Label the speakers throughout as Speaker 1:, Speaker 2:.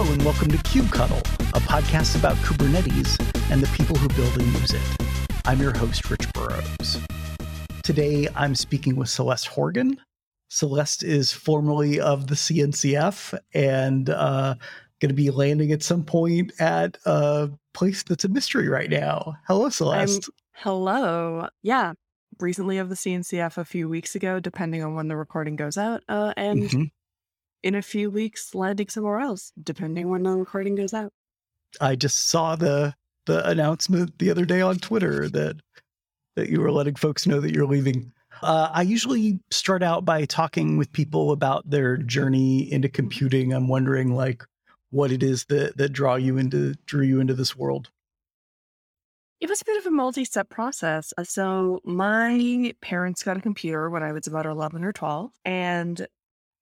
Speaker 1: Hello, and welcome to KubeCuddle, a podcast about Kubernetes and the people who build and use it. I'm your host, Rich Burroughs. Today, I'm speaking with Celeste Horgan. Celeste is formerly of the CNCF and uh, going to be landing at some point at a place that's a mystery right now. Hello, Celeste.
Speaker 2: I'm, hello. Yeah. Recently of the CNCF a few weeks ago, depending on when the recording goes out. Uh, and mm-hmm in a few weeks landing somewhere else, depending when the recording goes out.
Speaker 1: I just saw the the announcement the other day on Twitter that that you were letting folks know that you're leaving. Uh, I usually start out by talking with people about their journey into computing. I'm wondering like what it is that that draw you into drew you into this world.
Speaker 2: It was a bit of a multi-step process. Uh, so my parents got a computer when I was about 11 or 12 and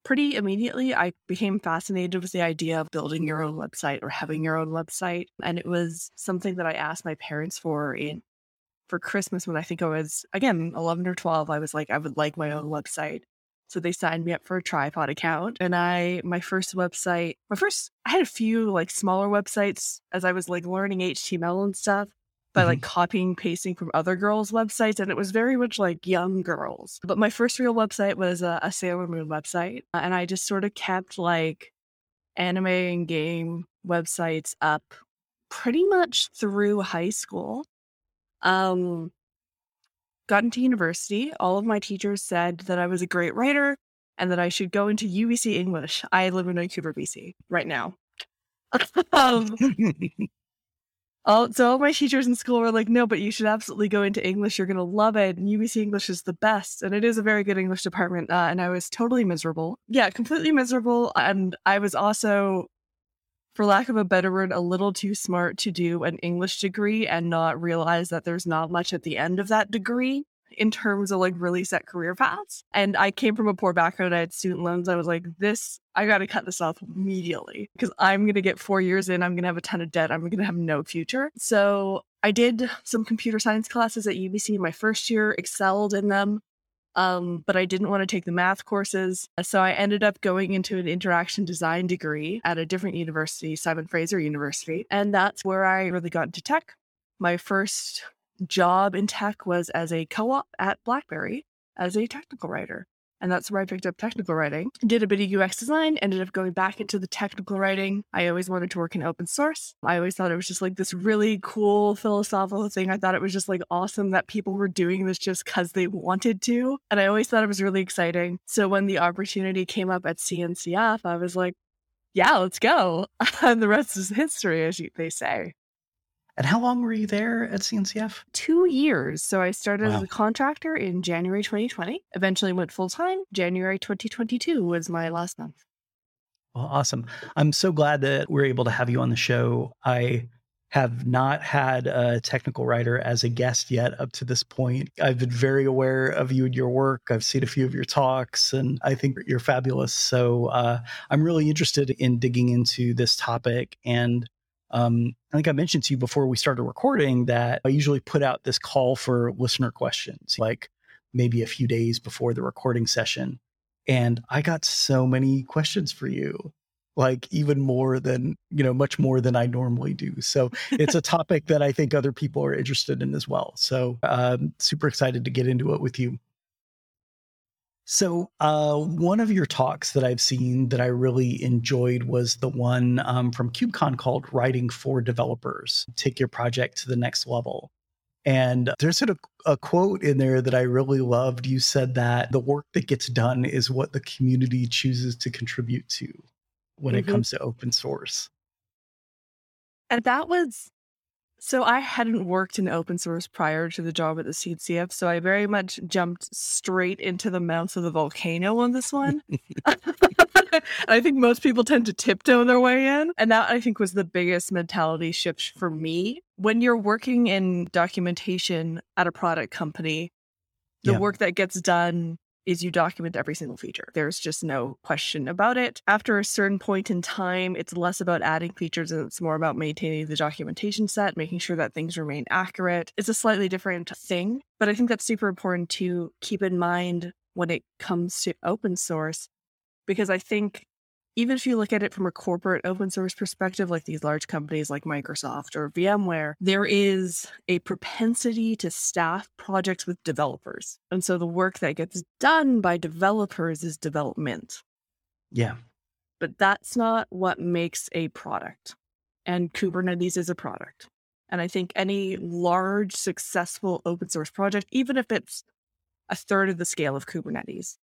Speaker 2: pretty immediately, I became fascinated with the idea of building your own website or having your own website. And it was something that I asked my parents for in for Christmas when I think I was again 11 or 12. I was like, I would like my own website. So they signed me up for a tripod account. And I, my first website, my first, I had a few like smaller websites as I was like learning HTML and stuff by mm-hmm. like copying pasting from other girls' websites, and it was very much like young girls. But my first real website was a, a Sailor Moon website, and I just sort of kept like anime and game websites up pretty much through high school. Um, got into university. All of my teachers said that I was a great writer and that I should go into UBC English. I live in Vancouver, BC right now. um, all so all my teachers in school were like, no, but you should absolutely go into English. You're gonna love it. And UBC English is the best, and it is a very good English department. Uh, and I was totally miserable. Yeah, completely miserable. And I was also, for lack of a better word, a little too smart to do an English degree and not realize that there's not much at the end of that degree in terms of like really set career paths. And I came from a poor background. I had student loans. I was like, this, I got to cut this off immediately because I'm going to get four years in. I'm going to have a ton of debt. I'm going to have no future. So I did some computer science classes at UBC my first year, excelled in them. Um, but I didn't want to take the math courses. So I ended up going into an interaction design degree at a different university, Simon Fraser University. And that's where I really got into tech. My first job in tech was as a co op at Blackberry as a technical writer. And that's where I picked up technical writing. Did a bit of UX design, ended up going back into the technical writing. I always wanted to work in open source. I always thought it was just like this really cool philosophical thing. I thought it was just like awesome that people were doing this just because they wanted to. And I always thought it was really exciting. So when the opportunity came up at CNCF, I was like, yeah, let's go. and the rest is history, as they say.
Speaker 1: And how long were you there at CNCF?
Speaker 2: Two years. So I started wow. as a contractor in January 2020, eventually went full time. January 2022 was my last month.
Speaker 1: Well, awesome. I'm so glad that we're able to have you on the show. I have not had a technical writer as a guest yet up to this point. I've been very aware of you and your work. I've seen a few of your talks, and I think you're fabulous. So uh, I'm really interested in digging into this topic and um, I think I mentioned to you before we started recording that I usually put out this call for listener questions, like maybe a few days before the recording session. And I got so many questions for you, like even more than, you know, much more than I normally do. So it's a topic that I think other people are interested in as well. So um, super excited to get into it with you. So, uh, one of your talks that I've seen that I really enjoyed was the one um, from KubeCon called Writing for Developers Take Your Project to the Next Level. And there's a, a quote in there that I really loved. You said that the work that gets done is what the community chooses to contribute to when mm-hmm. it comes to open source.
Speaker 2: And that was so I hadn't worked in open source prior to the job at the CNCF, so I very much jumped straight into the mouth of the volcano on this one. I think most people tend to tiptoe their way in, and that I think was the biggest mentality shift for me. When you're working in documentation at a product company, the yeah. work that gets done is you document every single feature. There's just no question about it. After a certain point in time, it's less about adding features and it's more about maintaining the documentation set, making sure that things remain accurate. It's a slightly different thing, but I think that's super important to keep in mind when it comes to open source because I think even if you look at it from a corporate open source perspective, like these large companies like Microsoft or VMware, there is a propensity to staff projects with developers. And so the work that gets done by developers is development.
Speaker 1: Yeah.
Speaker 2: But that's not what makes a product. And Kubernetes is a product. And I think any large, successful open source project, even if it's a third of the scale of Kubernetes,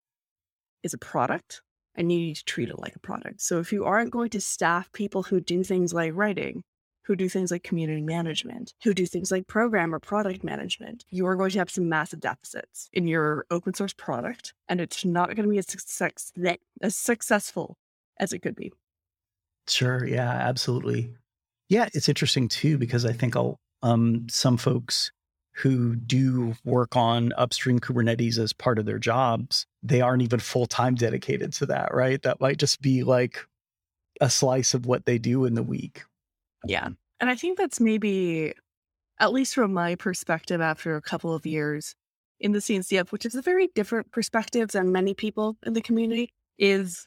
Speaker 2: is a product and you need to treat it like a product. So if you aren't going to staff people who do things like writing, who do things like community management, who do things like program or product management, you are going to have some massive deficits in your open source product, and it's not going to be as, success- as successful as it could be.
Speaker 1: Sure. Yeah, absolutely. Yeah, it's interesting too, because I think um, some folks who do work on upstream Kubernetes as part of their jobs, they aren't even full time dedicated to that, right? That might just be like a slice of what they do in the week.
Speaker 2: Yeah. And I think that's maybe, at least from my perspective, after a couple of years in the CNCF, which is a very different perspective than many people in the community, is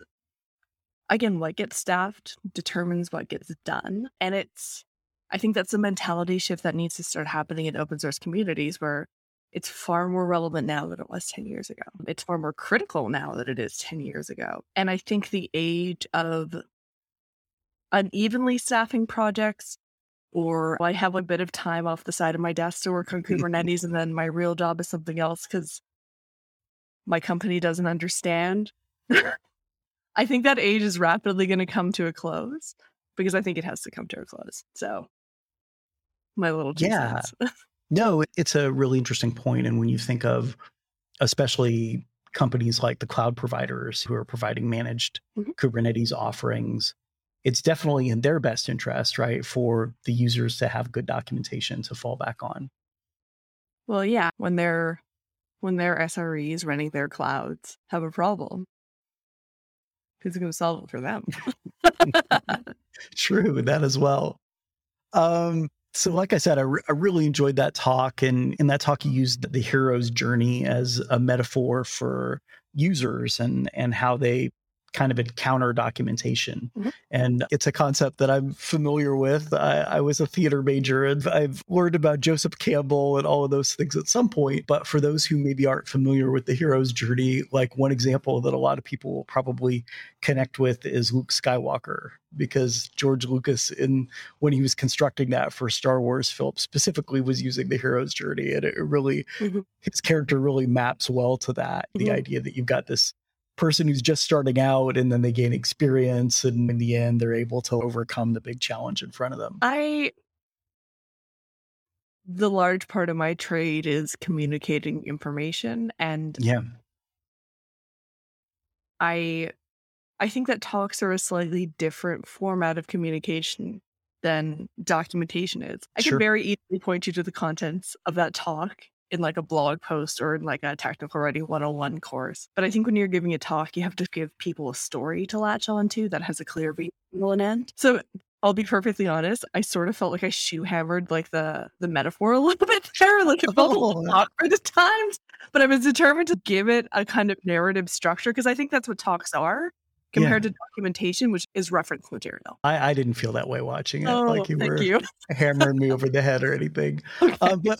Speaker 2: again, what gets staffed determines what gets done. And it's I think that's a mentality shift that needs to start happening in open source communities where it's far more relevant now than it was 10 years ago. It's far more critical now than it is 10 years ago. And I think the age of unevenly staffing projects or I have a bit of time off the side of my desk to work on Kubernetes and then my real job is something else because my company doesn't understand. I think that age is rapidly going to come to a close because I think it has to come to a close. So my little two yeah.
Speaker 1: no, it's a really interesting point. And when you think of especially companies like the cloud providers who are providing managed mm-hmm. Kubernetes offerings, it's definitely in their best interest, right, for the users to have good documentation to fall back on.
Speaker 2: Well, yeah, when they're when their SREs running their clouds have a problem, who's going to solve it for them?
Speaker 1: True, that as well. Um, so, like I said, I, re- I really enjoyed that talk. And in that talk, you used the hero's journey as a metaphor for users and, and how they kind of encounter documentation. Mm-hmm. And it's a concept that I'm familiar with. I, I, was a theater major and I've learned about Joseph Campbell and all of those things at some point. But for those who maybe aren't familiar with the hero's journey, like one example that a lot of people will probably connect with is Luke Skywalker, because George Lucas, in when he was constructing that for Star Wars film, specifically was using the hero's journey. And it really, mm-hmm. his character really maps well to that. Mm-hmm. The idea that you've got this person who's just starting out and then they gain experience and in the end they're able to overcome the big challenge in front of them.
Speaker 2: I the large part of my trade is communicating information and
Speaker 1: yeah.
Speaker 2: I I think that talks are a slightly different format of communication than documentation is. I sure. can very easily point you to the contents of that talk in like a blog post or in like a technical writing 101 course. But I think when you're giving a talk, you have to give people a story to latch onto that has a clear beginning and end. So I'll be perfectly honest, I sort of felt like I shoe hammered like the the metaphor a little bit there, like it felt oh. awkward at times. But I was determined to give it a kind of narrative structure because I think that's what talks are compared yeah. to documentation, which is reference material.
Speaker 1: I, I, didn't feel that way watching it.
Speaker 2: Oh,
Speaker 1: like
Speaker 2: you were you.
Speaker 1: hammering me over the head or anything. Okay. Uh, but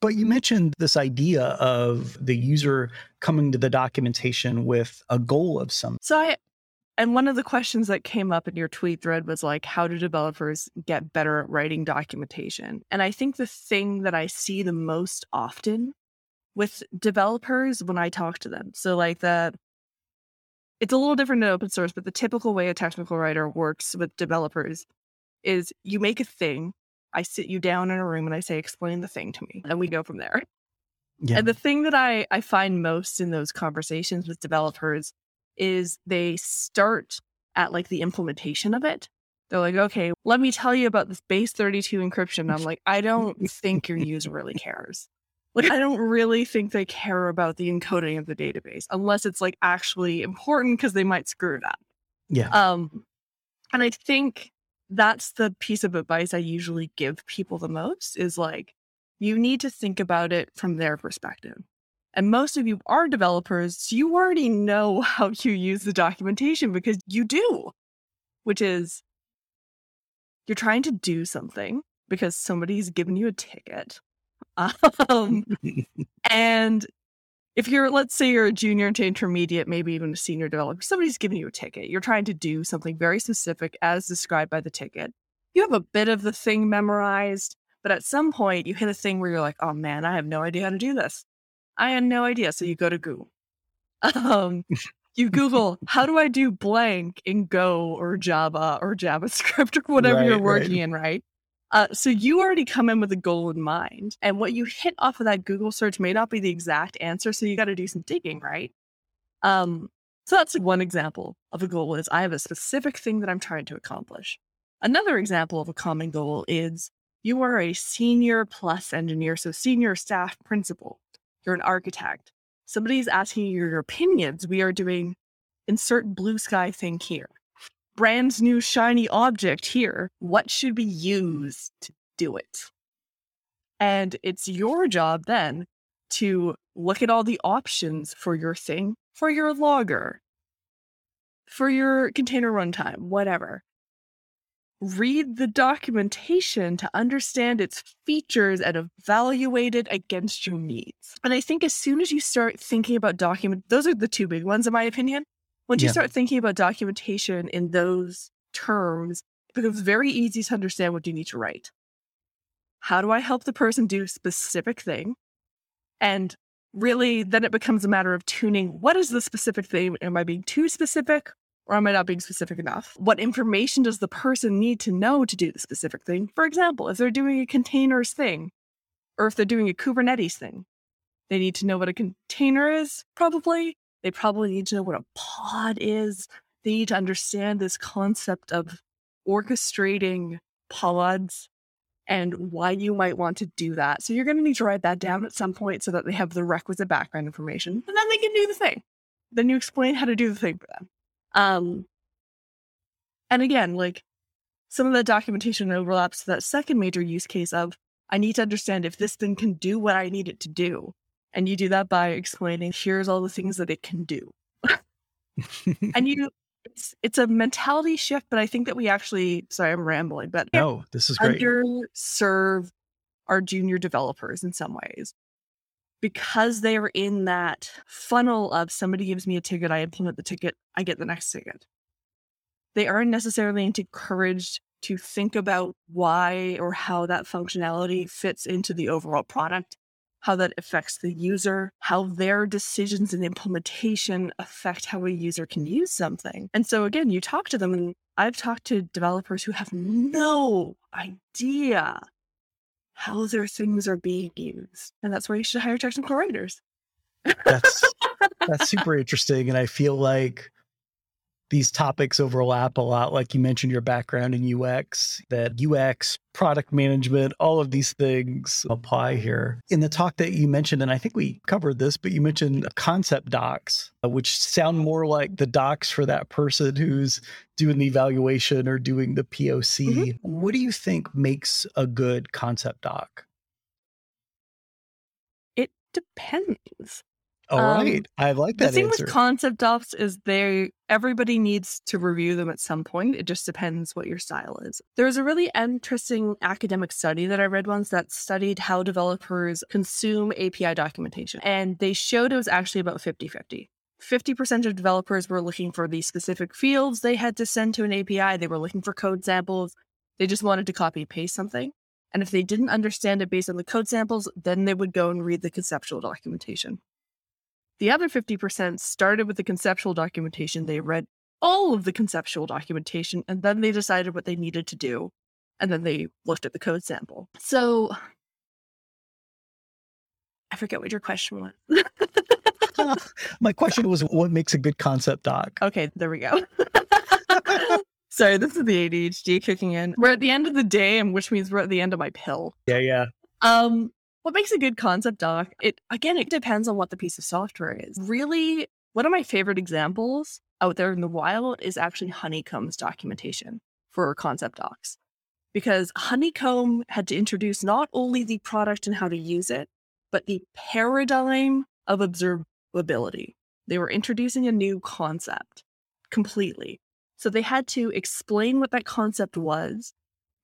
Speaker 1: but you mentioned this idea of the user coming to the documentation with a goal of some.
Speaker 2: So I, and one of the questions that came up in your tweet thread was like, how do developers get better at writing documentation? And I think the thing that I see the most often with developers when I talk to them, so like the, it's a little different in open source, but the typical way a technical writer works with developers is you make a thing I sit you down in a room and I say, explain the thing to me. And we go from there. Yeah. And the thing that I, I find most in those conversations with developers is they start at like the implementation of it. They're like, okay, let me tell you about this base 32 encryption. I'm like, I don't think your user really cares. Like, I don't really think they care about the encoding of the database unless it's like actually important because they might screw it up.
Speaker 1: Yeah.
Speaker 2: Um, and I think that's the piece of advice I usually give people the most is like, you need to think about it from their perspective. And most of you are developers, so you already know how you use the documentation because you do. which is you're trying to do something because somebody's given you a ticket. Um, and if you're, let's say you're a junior to intermediate, maybe even a senior developer, somebody's giving you a ticket. You're trying to do something very specific as described by the ticket. You have a bit of the thing memorized, but at some point you hit a thing where you're like, oh man, I have no idea how to do this. I had no idea. So you go to Google. Um, you Google, how do I do blank in Go or Java or JavaScript or whatever right, you're working right. in, right? Uh, so you already come in with a goal in mind. And what you hit off of that Google search may not be the exact answer. So you got to do some digging, right? Um, so that's one example of a goal is I have a specific thing that I'm trying to accomplish. Another example of a common goal is you are a senior plus engineer, so senior staff principal. You're an architect. Somebody's asking you your opinions. We are doing insert blue sky thing here brand new shiny object here. What should we use to do it? And it's your job then to look at all the options for your thing, for your logger, for your container runtime, whatever. Read the documentation to understand its features and evaluate it against your needs. And I think as soon as you start thinking about document, those are the two big ones, in my opinion. Once yeah. you start thinking about documentation in those terms, it becomes very easy to understand what you need to write. How do I help the person do a specific thing? And really, then it becomes a matter of tuning what is the specific thing? Am I being too specific or am I not being specific enough? What information does the person need to know to do the specific thing? For example, if they're doing a containers thing or if they're doing a Kubernetes thing, they need to know what a container is, probably. They probably need to know what a pod is. They need to understand this concept of orchestrating pods and why you might want to do that. So you're going to need to write that down at some point so that they have the requisite background information and then they can do the thing. Then you explain how to do the thing for them. Um, and again, like some of the documentation overlaps to that second major use case of I need to understand if this thing can do what I need it to do. And you do that by explaining, here's all the things that it can do. and you, it's, it's a mentality shift, but I think that we actually, sorry, I'm rambling, but
Speaker 1: no, this is great.
Speaker 2: Underserve our junior developers in some ways because they are in that funnel of somebody gives me a ticket, I implement the ticket, I get the next ticket. They aren't necessarily encouraged to think about why or how that functionality fits into the overall product how that affects the user, how their decisions and implementation affect how a user can use something. And so, again, you talk to them, and I've talked to developers who have no idea how their things are being used. And that's where you should hire technical writers.
Speaker 1: that's that's super interesting. And I feel like these topics overlap a lot. Like you mentioned, your background in UX, that UX, product management, all of these things apply here. In the talk that you mentioned, and I think we covered this, but you mentioned concept docs, uh, which sound more like the docs for that person who's doing the evaluation or doing the POC. Mm-hmm. What do you think makes a good concept doc?
Speaker 2: It depends.
Speaker 1: All um, right, I like that.
Speaker 2: The thing
Speaker 1: answer.
Speaker 2: with concept docs is they everybody needs to review them at some point. It just depends what your style is. There was a really interesting academic study that I read once that studied how developers consume API documentation, and they showed it was actually about 50-50. 50% of developers were looking for the specific fields they had to send to an API. They were looking for code samples. They just wanted to copy paste something. And if they didn't understand it based on the code samples, then they would go and read the conceptual documentation. The other 50% started with the conceptual documentation. They read all of the conceptual documentation and then they decided what they needed to do. And then they looked at the code sample. So I forget what your question was.
Speaker 1: My question was what makes a good concept doc?
Speaker 2: Okay, there we go. Sorry, this is the ADHD kicking in. We're at the end of the day, and which means we're at the end of my pill.
Speaker 1: Yeah, yeah.
Speaker 2: Um, what makes a good concept doc? It again, it depends on what the piece of software is. Really, one of my favorite examples out there in the wild is actually Honeycomb's documentation for concept docs. Because Honeycomb had to introduce not only the product and how to use it, but the paradigm of observability. They were introducing a new concept completely. So they had to explain what that concept was,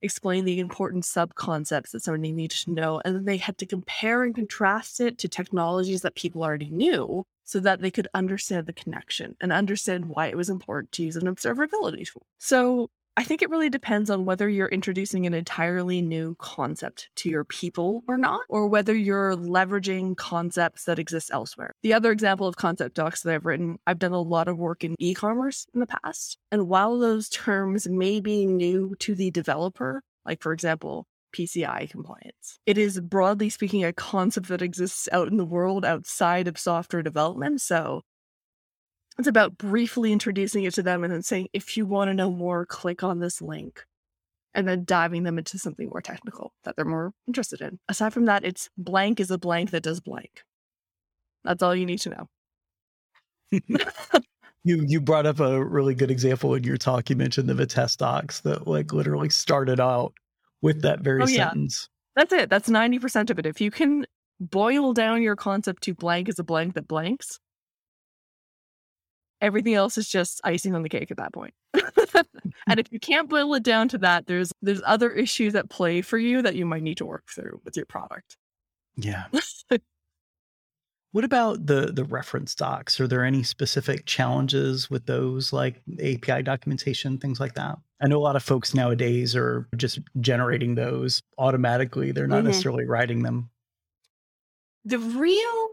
Speaker 2: explain the important sub concepts that somebody needed to know, and then they had to compare and contrast it to technologies that people already knew so that they could understand the connection and understand why it was important to use an observability tool. So I think it really depends on whether you're introducing an entirely new concept to your people or not, or whether you're leveraging concepts that exist elsewhere. The other example of concept docs that I've written, I've done a lot of work in e commerce in the past. And while those terms may be new to the developer, like for example, PCI compliance. It is broadly speaking a concept that exists out in the world outside of software development. So it's about briefly introducing it to them and then saying, if you want to know more, click on this link. And then diving them into something more technical that they're more interested in. Aside from that, it's blank is a blank that does blank. That's all you need to know.
Speaker 1: you you brought up a really good example in your talk. You mentioned the Vitess docs that like literally started out with that very oh, sentence.
Speaker 2: Yeah. That's it. That's 90% of it. If you can boil down your concept to blank is a blank that blanks, everything else is just icing on the cake at that point. and if you can't boil it down to that, there's there's other issues at play for you that you might need to work through with your product.
Speaker 1: Yeah. what about the the reference docs? Are there any specific challenges with those like API documentation, things like that? I know a lot of folks nowadays are just generating those automatically. They're not mm-hmm. necessarily writing them.
Speaker 2: The real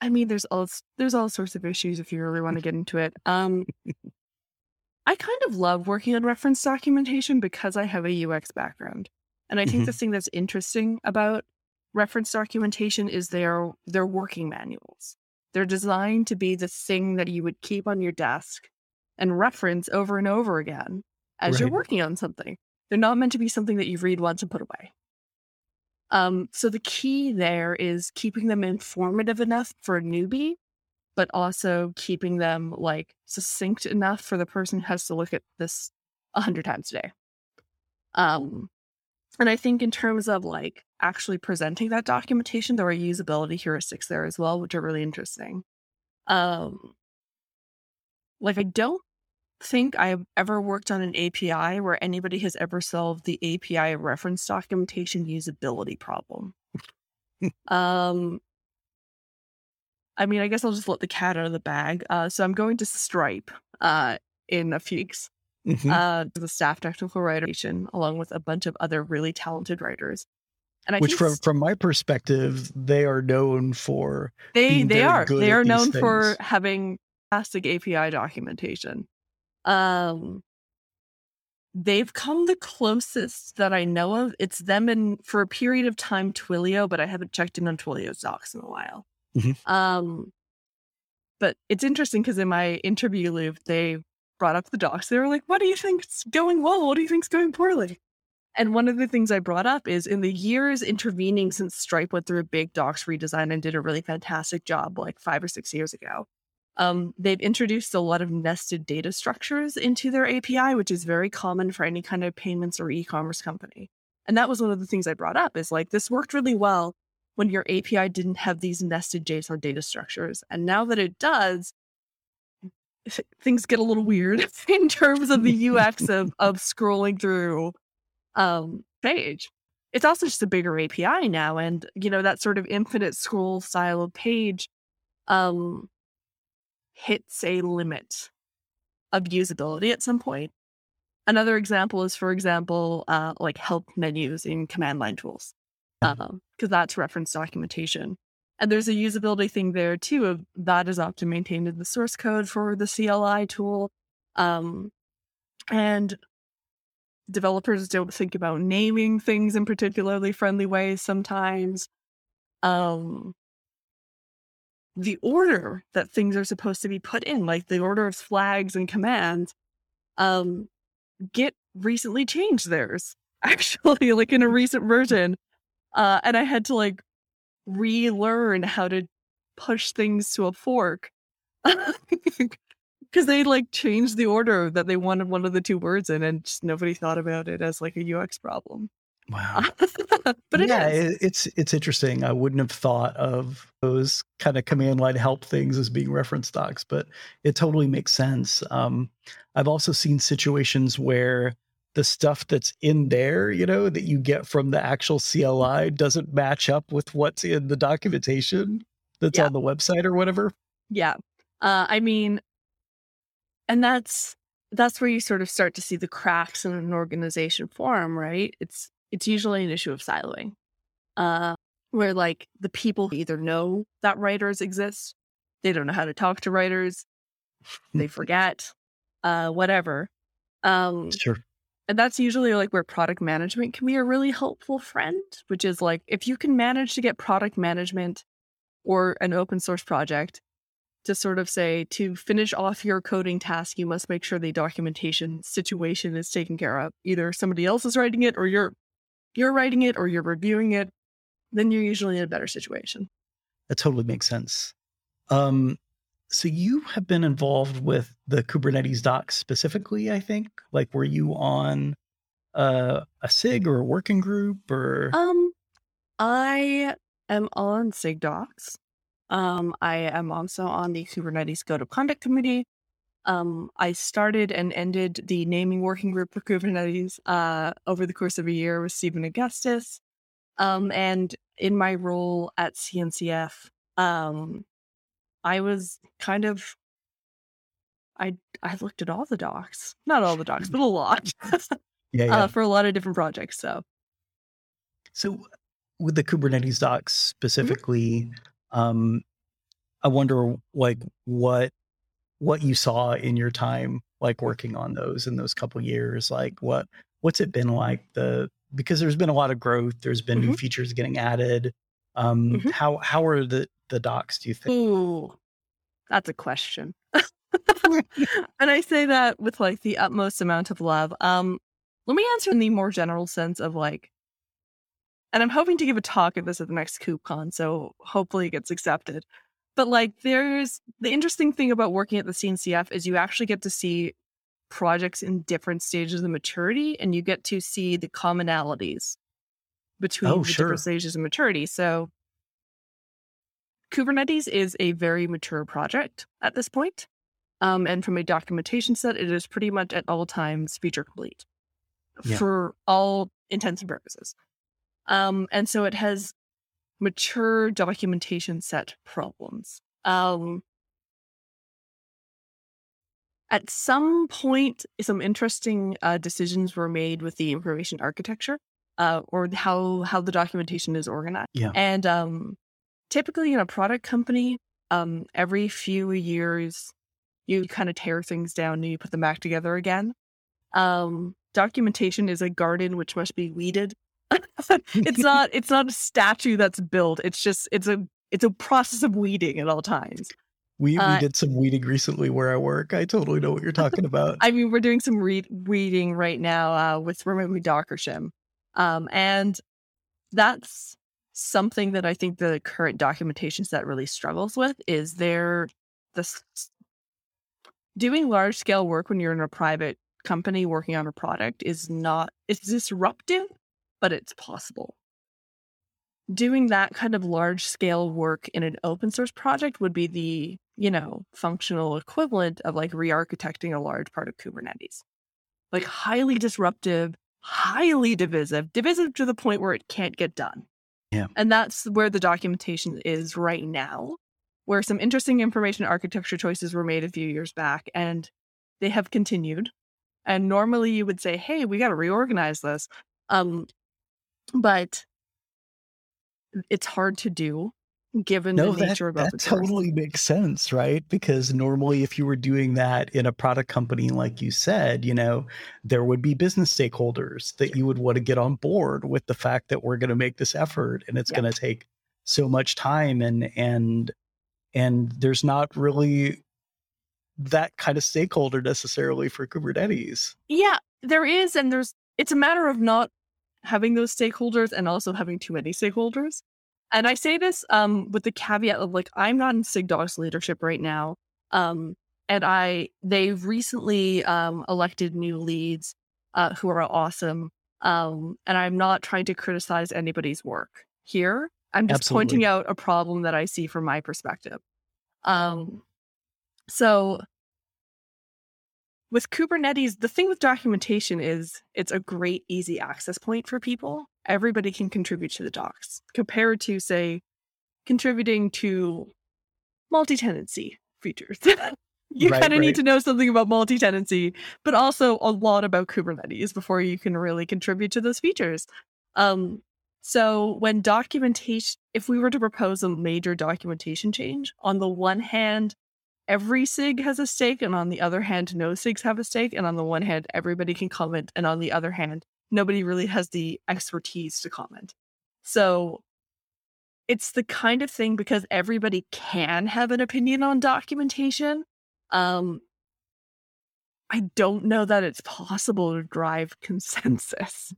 Speaker 2: I mean, there's all there's all sorts of issues if you really want to get into it. Um, I kind of love working on reference documentation because I have a UX background, and I think mm-hmm. the thing that's interesting about reference documentation is they're they're working manuals. They're designed to be the thing that you would keep on your desk and reference over and over again as right. you're working on something. They're not meant to be something that you read once and put away. Um, so the key there is keeping them informative enough for a newbie, but also keeping them like succinct enough for the person who has to look at this a hundred times a day. Um, and I think in terms of like actually presenting that documentation, there are usability heuristics there as well, which are really interesting. Um, like I don't think I've ever worked on an API where anybody has ever solved the API reference documentation usability problem. um, I mean, I guess I'll just let the cat out of the bag. Uh, so I'm going to Stripe uh, in a few weeks. Mm-hmm. Uh, the staff technical writer, along with a bunch of other really talented writers.
Speaker 1: And I Which, from from my perspective, they are known for
Speaker 2: they they are they are known things. for having fantastic API documentation. Um, they've come the closest that I know of. It's them and for a period of time Twilio, but I haven't checked in on Twilio's docs in a while. Mm-hmm. Um, but it's interesting because in my interview loop, they brought up the docs. They were like, "What do you think's going well? What do you think's going poorly?" And one of the things I brought up is in the years intervening since Stripe went through a big docs redesign and did a really fantastic job, like five or six years ago. Um, they've introduced a lot of nested data structures into their API, which is very common for any kind of payments or e-commerce company. And that was one of the things I brought up is like this worked really well when your API didn't have these nested JSON data structures. And now that it does, things get a little weird in terms of the UX of, of scrolling through um, page. It's also just a bigger API now. And, you know, that sort of infinite scroll style of page um, hits a limit of usability at some point. Another example is, for example, uh, like help menus in command line tools, because um, that's reference documentation. And there's a usability thing there too of that is often maintained in the source code for the CLI tool. Um, and developers don't think about naming things in particularly friendly ways sometimes. Um, the order that things are supposed to be put in, like the order of flags and commands, um, Git recently changed theirs, actually, like in a recent version. Uh, and I had to like relearn how to push things to a fork because they like changed the order that they wanted one of the two words in, and just nobody thought about it as like a UX problem.
Speaker 1: Wow.
Speaker 2: but it
Speaker 1: yeah, it- it's it's interesting. I wouldn't have thought of those kind of command line help things as being reference docs, but it totally makes sense. Um, I've also seen situations where the stuff that's in there, you know, that you get from the actual CLI doesn't match up with what's in the documentation that's
Speaker 2: Yeah.
Speaker 1: on the website or whatever.
Speaker 2: Yeah. Uh, I mean, and that's that's where you sort of start to see the cracks in an organization form, right? It's it's usually an issue of siloing, uh, where like the people either know that writers exist, they don't know how to talk to writers, they forget, uh, whatever. Um,
Speaker 1: Sure.
Speaker 2: and that's usually like where product management can be a really helpful friend, which is like if you can manage to get product management or an open source project to sort of say to finish off your coding task, you must make sure the documentation situation is taken care of. Either somebody else is writing it or you're you're writing it or you're reviewing it, then you're usually in a better situation.
Speaker 1: That totally makes sense. Um, so you have been involved with the Kubernetes docs specifically, I think. Like, were you on uh, a SIG or a working group or?
Speaker 2: Um, I am on SIGDocs. Um, I am also on the Kubernetes Code of Conduct Committee. Um, I started and ended the naming working group for Kubernetes uh, over the course of a year with Stephen Augustus. Um, and in my role at CNCF, um, I was kind of I I looked at all the docs, not all the docs, but a lot
Speaker 1: yeah, yeah.
Speaker 2: uh, for a lot of different projects. So
Speaker 1: so with the Kubernetes docs specifically, um, I wonder like what what you saw in your time like working on those in those couple years. Like what what's it been like the because there's been a lot of growth. There's been new features getting added. Um,
Speaker 2: Mhm.
Speaker 1: How how are the the docs? Do you think?
Speaker 2: Ooh, that's a question. and I say that with like the utmost amount of love. Um, let me answer in the more general sense of like, and I'm hoping to give a talk at this at the next KubeCon, so hopefully it gets accepted. But like, there's the interesting thing about working at the CNCF is you actually get to see projects in different stages of maturity, and you get to see the commonalities between
Speaker 1: Oh,
Speaker 2: the
Speaker 1: sure.
Speaker 2: different stages of maturity. So Kubernetes is a very mature project at this point. Um, and from a documentation set, it is pretty much at all times feature complete
Speaker 1: Yeah.
Speaker 2: for all intents and purposes. Um, and so it has mature documentation set problems. Um, at some point, some interesting uh, decisions were made with the information architecture uh, or how how the documentation is organized.
Speaker 1: Yeah.
Speaker 2: And um, typically in a product company, um, every few years, you kind of tear things down and you put them back together again. Um, documentation is a garden which must be weeded. it's not it's not a statue that's built. It's just it's a it's a process of weeding at all times.
Speaker 1: We
Speaker 2: Uh,
Speaker 1: we did some weeding recently where I work. I totally know what you're talking about.
Speaker 2: I mean, we're doing some read reading right now uh, with removing Docker shim, um, and that's something that I think the current documentation set really struggles with. Is there this doing large scale work when you're in a private company working on a product is not it's disruptive, but it's possible. Doing that kind of large scale work in an open source project would be the you know, functional equivalent of like re-architecting a large part of Kubernetes. Like highly disruptive, highly divisive, divisive to the point where it can't get done.
Speaker 1: Yeah.
Speaker 2: And that's where the documentation is right now, where some interesting information architecture choices were made a few years back and they have continued. And normally you would say, hey, we got to reorganize this. Um, but it's hard to do given
Speaker 1: no,
Speaker 2: the
Speaker 1: that,
Speaker 2: nature of
Speaker 1: that
Speaker 2: open source.
Speaker 1: totally makes sense, right? Because normally, if you were doing that in a product company, like you said, you know, there would be business stakeholders that you would want to get on board with the fact that we're going to make this effort, and it's
Speaker 2: Yeah.
Speaker 1: going to take so much time, and and and there's not really that kind of stakeholder necessarily for Kubernetes.
Speaker 2: Yeah, there is, and there's. It's a matter of not having those stakeholders and also having too many stakeholders. And I say this um, with the caveat of like I'm not in SIGDocs leadership right now, um, and I they've recently um, elected new leads uh, who are awesome. Um, and I'm not trying to criticize anybody's work here. I'm just
Speaker 1: Absolutely.
Speaker 2: pointing out a problem that I see from my perspective. Um, so with Kubernetes, the thing with documentation is it's a great, easy access point for people. Everybody can contribute to the docs compared to, say, contributing to multi tenancy features. you
Speaker 1: Right,
Speaker 2: kind of
Speaker 1: right.
Speaker 2: need to know something about multi tenancy, but also a lot about Kubernetes before you can really contribute to those features. Um, so when documentation, if we were to propose a major documentation change, on the one hand, every SIG has a stake, and on the other hand, no SIGs have a stake. And on the one hand, everybody can comment, and on the other hand, nobody really has the expertise to comment. So it's the kind of thing because everybody can have an opinion on documentation. Um, I don't know that it's possible to drive consensus.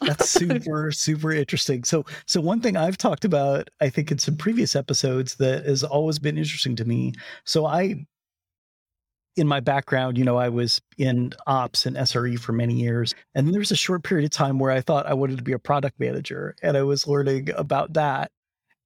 Speaker 1: That's super, super interesting. So, so one thing I've talked about, I think in some previous episodes that has always been interesting to me. So I, in my background, you know, I was in ops and SRE for many years. And there was a short period of time where I thought I wanted to be a product manager and I was learning about that.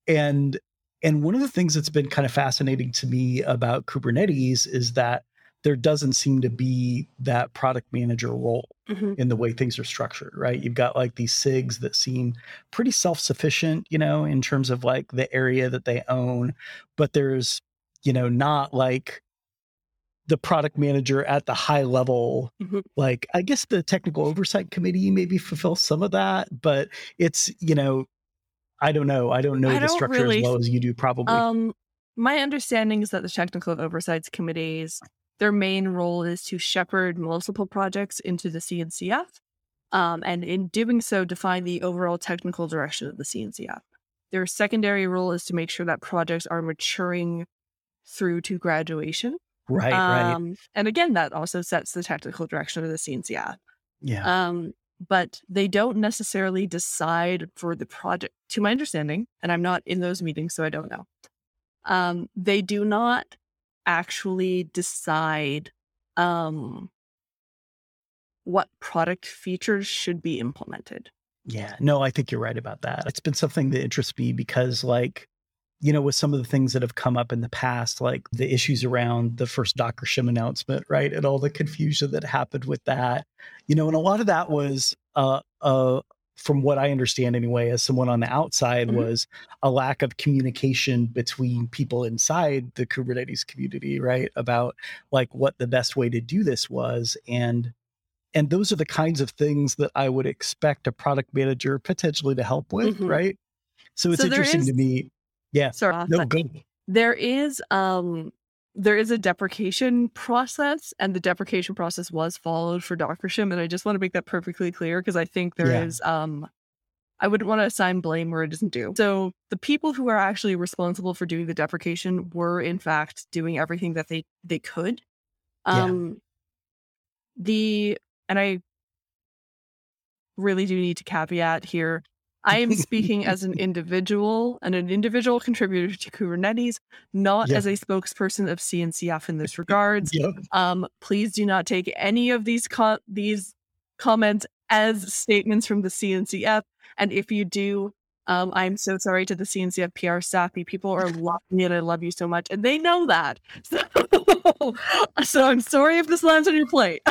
Speaker 1: And, and one of the things that's been kind of fascinating to me about Kubernetes is that there doesn't seem to be that product manager role
Speaker 2: Mhm.
Speaker 1: in the way things are structured, right? You've got like these SIGs that seem pretty self sufficient, you know, in terms of like the area that they own, but there's, you know, not like the product manager at the high level.
Speaker 2: Mhm.
Speaker 1: Like, I guess the technical oversight committee maybe fulfills some of that, but it's, you know, I don't know. I don't know
Speaker 2: I
Speaker 1: the
Speaker 2: don't
Speaker 1: structure
Speaker 2: really
Speaker 1: as well as you do, probably.
Speaker 2: Um, my understanding is that the technical oversights committees, their main role is to shepherd multiple projects into the CNCF, um, and in doing so, define the overall technical direction of the CNCF. Their secondary role is to make sure that projects are maturing through to graduation.
Speaker 1: right, right.
Speaker 2: Um, and again, that also sets the technical direction of the CNCF.
Speaker 1: Yeah.
Speaker 2: Um, but they don't necessarily decide for the project, to my understanding, and I'm not in those meetings, so I don't know. Um, they do not actually decide um, what product features should be implemented.
Speaker 1: Yeah, no, I think you're right about that. It's been something that interests me because, like, you know, with some of the things that have come up in the past, like the issues around the first Docker Shim announcement, right? And all the confusion that happened with that, you know, and a lot of that was, uh, uh, from what I understand anyway, as someone on the outside,
Speaker 2: Mhm.
Speaker 1: was a lack of communication between people inside the Kubernetes community, right? About like what the best way to do this was. And and those are the kinds of things that I would expect a product manager potentially to help with,
Speaker 2: Mhm.
Speaker 1: right? So it's
Speaker 2: So
Speaker 1: interesting
Speaker 2: is-
Speaker 1: to me. Yeah.
Speaker 2: Sorry,
Speaker 1: No,
Speaker 2: but
Speaker 1: go.
Speaker 2: there is um there is a deprecation process and the deprecation process was followed for Dockershim and I just want to make that perfectly clear because I think there is
Speaker 1: Yeah.
Speaker 2: um I wouldn't want to assign blame where it isn't due. So the people who are actually responsible for doing the deprecation were in fact doing everything that they they could.
Speaker 1: Yeah.
Speaker 2: Um the and I really do need to caveat here. I am speaking as an individual and an individual contributor to Kubernetes, not
Speaker 1: Yeah.
Speaker 2: as a spokesperson of CNCF in this regards.
Speaker 1: Yep.
Speaker 2: Um, please do not take any of these co- these comments as statements from the CNCF. And if you do, um, I'm so sorry to the CNCF PR staff. People are loving me and I love you so much. And they know that. So, so I'm sorry if this lands on your plate.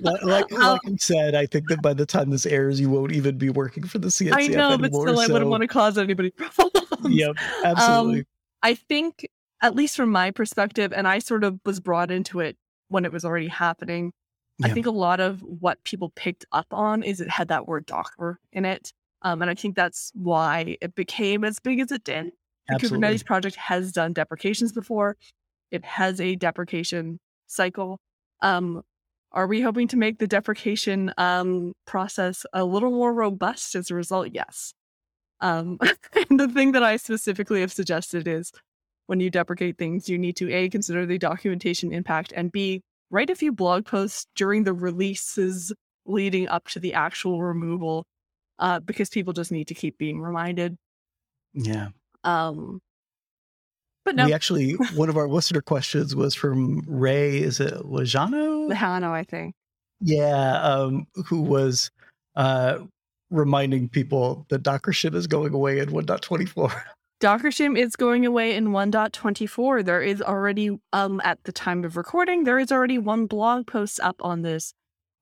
Speaker 1: Like, like,
Speaker 2: Um,
Speaker 1: I said, I think that by the time this airs, you won't even be working for the CNCF
Speaker 2: I know, but
Speaker 1: anymore.
Speaker 2: still, I wouldn't want to cause anybody problems.
Speaker 1: Yep, absolutely.
Speaker 2: Um, I think, at least from my perspective, and I sort of was brought into it when it was already happening. I think a lot of what people picked up on is it had that word Docker in it. Um, and I think that's why it became as big as it did. The
Speaker 1: absolutely.
Speaker 2: Kubernetes project has done deprecations before. It has a deprecation cycle. Um, are we hoping to make the deprecation um, process a little more robust as a result? Yes. Um, and the thing that I specifically have suggested is when you deprecate things, you need to A, consider the documentation impact, and B, write a few blog posts during the releases leading up to the actual removal uh, because people just need to keep being reminded.
Speaker 1: Yeah.
Speaker 2: Um, but no,
Speaker 1: We actually, one of our listener questions was from Ray, is it Lejano?
Speaker 2: the Hano, I think.
Speaker 1: Yeah, um, who was uh, reminding people that Docker shim is going away in 1.24.
Speaker 2: Docker shim is going away in 1.24. There is already, um, at the time of recording, there is already one blog post up on this,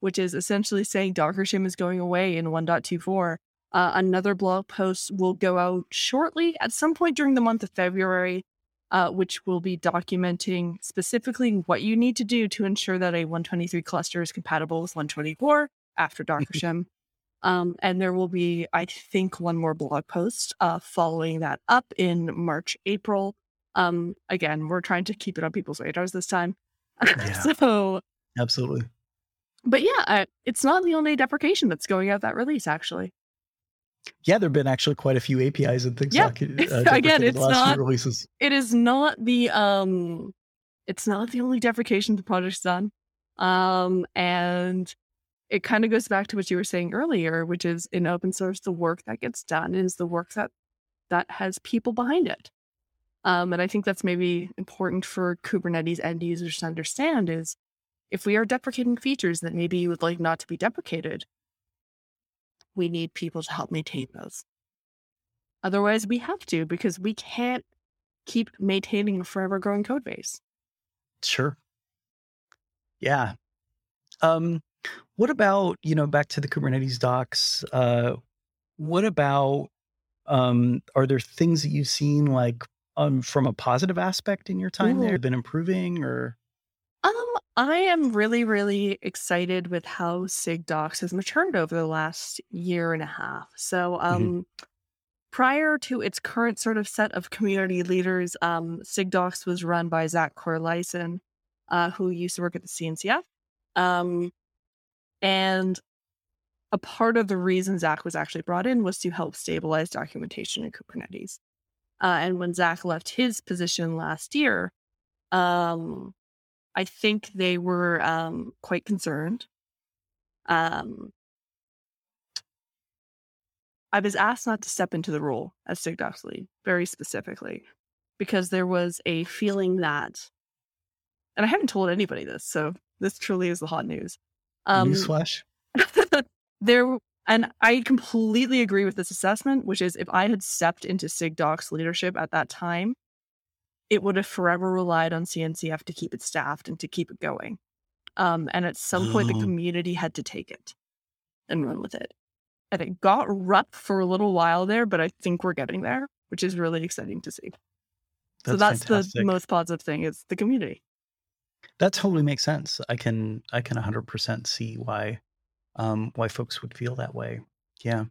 Speaker 2: which is essentially saying Docker shim is going away in 1.24. Uh, another blog post will go out shortly at some point during the month of February, uh, which will be documenting specifically what you need to do to ensure that a 123 cluster is compatible with 124 after Docker shim. Um, and there will be, I think, one more blog post uh, following that up in March, April. Um, again, we're trying to keep it on people's radars this time. Yeah. so,
Speaker 1: absolutely.
Speaker 2: But yeah, uh, it's not the only deprecation that's going out that release, actually.
Speaker 1: Yeah, there've been actually quite a few APIs and things.
Speaker 2: Yeah, uh, again, it's not releases. It is not the um, it's not the only deprecation the project's done. Um, and it kind of goes back to what you were saying earlier, which is in open source, the work that gets done is the work that that has people behind it. Um, and I think that's maybe important for Kubernetes end users to understand is if we are deprecating features that maybe you would like not to be deprecated, we need people to help maintain those. Otherwise, we have to because we can't keep maintaining a forever growing code base.
Speaker 1: Sure. Yeah. Um, what about, you know, back to the Kubernetes docs, uh, what about, um, are there things that you've seen like um, from a positive aspect in your time Ooh. there, been improving or?
Speaker 2: I am really, really excited with how SIGDocs has matured over the last year and a half. So, mm-hmm. um, mm-hmm. prior to its current sort of set of community leaders, um, SIGDocs was run by Zach Corleissen, uh, who used to work at the CNCF. Um, and a part of the reason Zach was actually brought in was to help stabilize documentation in Kubernetes. Uh, and when Zach left his position last year, um, I think they were um, quite concerned. Um, I was asked not to step into the role as SIGDocs lead, very specifically, because there was a feeling that, and I haven't told anybody this, so this truly is the hot news.
Speaker 1: Um, Newsflash.
Speaker 2: there, and I completely agree with this assessment, which is if I had stepped into SIGDocs leadership at that time, it would have forever relied on CNCF to keep it staffed and to keep it going. Um, and at some point, the oh. community had to take it and run with it. And it got rough for a little while there, but I think we're getting there, which is really exciting to see. That's so that's fantastic. the most positive thing is the community.
Speaker 1: That totally makes sense. I can I can 100% see why um, why folks would feel that way. Yeah.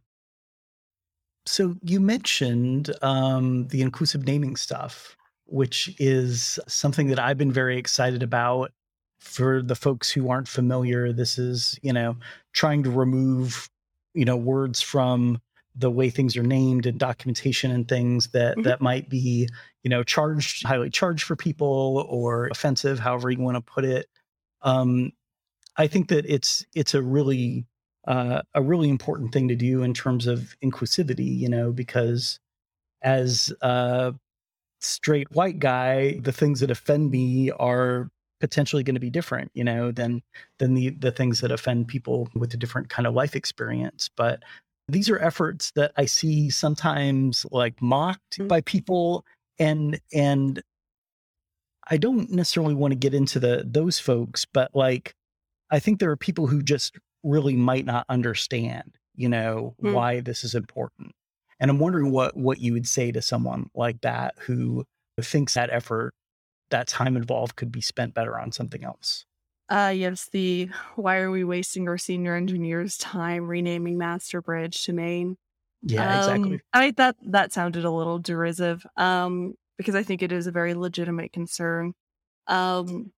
Speaker 1: So you mentioned um, the inclusive naming stuff, which is something that I've been very excited about. For the folks who aren't familiar, this is you know trying to remove you know words from the way things are named and documentation and things that mm-hmm. that might be you know charged highly charged for people or offensive however you want to put it um, i think that it's it's a really uh, a really important thing to do in terms of inclusivity you know because as a straight white guy the things that offend me are potentially going to be different you know than than the the things that offend people with a different kind of life experience but these are efforts that I see sometimes like mocked mm-hmm. by people and and I don't necessarily want to get into the those folks, but like I think there are people who just really might not understand, you know, mm-hmm. why this is important. And I'm wondering what what you would say to someone like that who thinks that effort, that time involved could be spent better on something else.
Speaker 2: Uh, yes, the why are we wasting our senior engineers' time renaming Master Bridge to main?
Speaker 1: Yeah, um, exactly.
Speaker 2: I that that sounded a little derisive. Um, because I think it is a very legitimate concern. Um,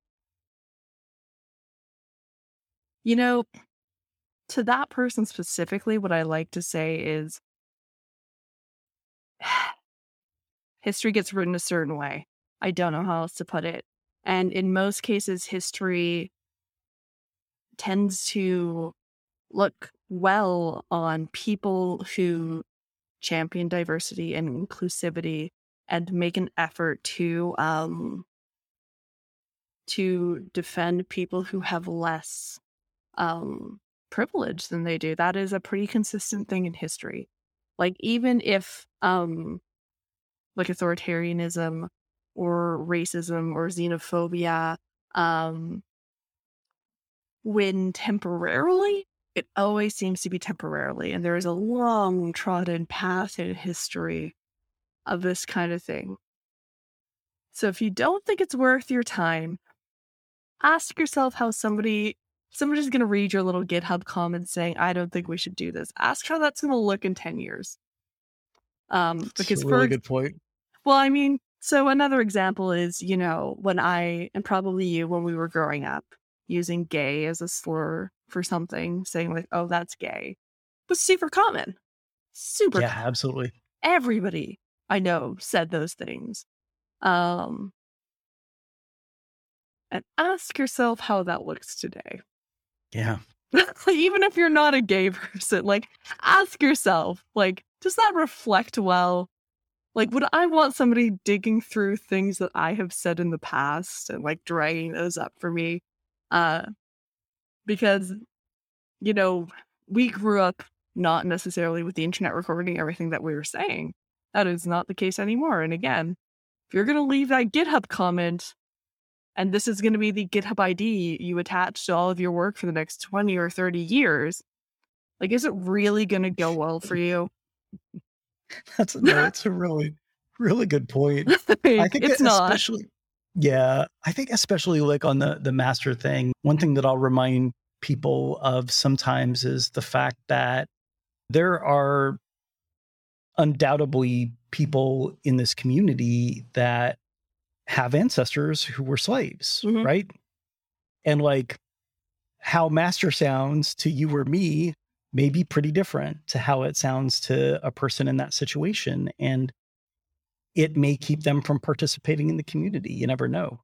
Speaker 2: you know, to that person specifically, what I like to say is history gets written a certain way. I don't know how else to put it. And in most cases, history tends to look well on people who champion diversity and inclusivity and make an effort to um to defend people who have less um privilege than they do. That is a pretty consistent thing in history. Like even if um like authoritarianism or racism or xenophobia um when temporarily it always seems to be temporarily and there is a long trodden path in history of this kind of thing. So if you don't think it's worth your time ask yourself how somebody somebody's going to read your little github comment saying i don't think we should do this ask how that's going to look in 10 years um
Speaker 1: That's
Speaker 2: because
Speaker 1: a really
Speaker 2: for
Speaker 1: good point.
Speaker 2: well i mean so another example is you know when i and probably you when we were growing up using gay as a slur for something saying like oh that's gay was super common super
Speaker 1: Yeah,
Speaker 2: common.
Speaker 1: absolutely.
Speaker 2: everybody i know said those things um and ask yourself how that looks today
Speaker 1: Yeah.
Speaker 2: even if you're not a gay person, like ask yourself, like, does that reflect well? Like, would I want somebody digging through things that I have said in the past and like dragging those up for me? Uh, because, you know, we grew up not necessarily with the internet recording everything that we were saying. That is not the case anymore. And again, if you're going to leave that GitHub comment and this is going to be the GitHub ID you attach to all of your work for the next 20 or 30 years. Like, is it really going to go well for you?
Speaker 1: That's no, that's a really, really good point. I think
Speaker 2: it's not.
Speaker 1: especially yeah, I think especially like on the the master thing, one thing that I'll remind people of sometimes is the fact that there are undoubtedly people in this community that have ancestors who were slaves,
Speaker 2: Mhm.
Speaker 1: right? And like how master sounds to you or me may be pretty different to how it sounds to a person in that situation. And it may keep them from participating in the community. You never know.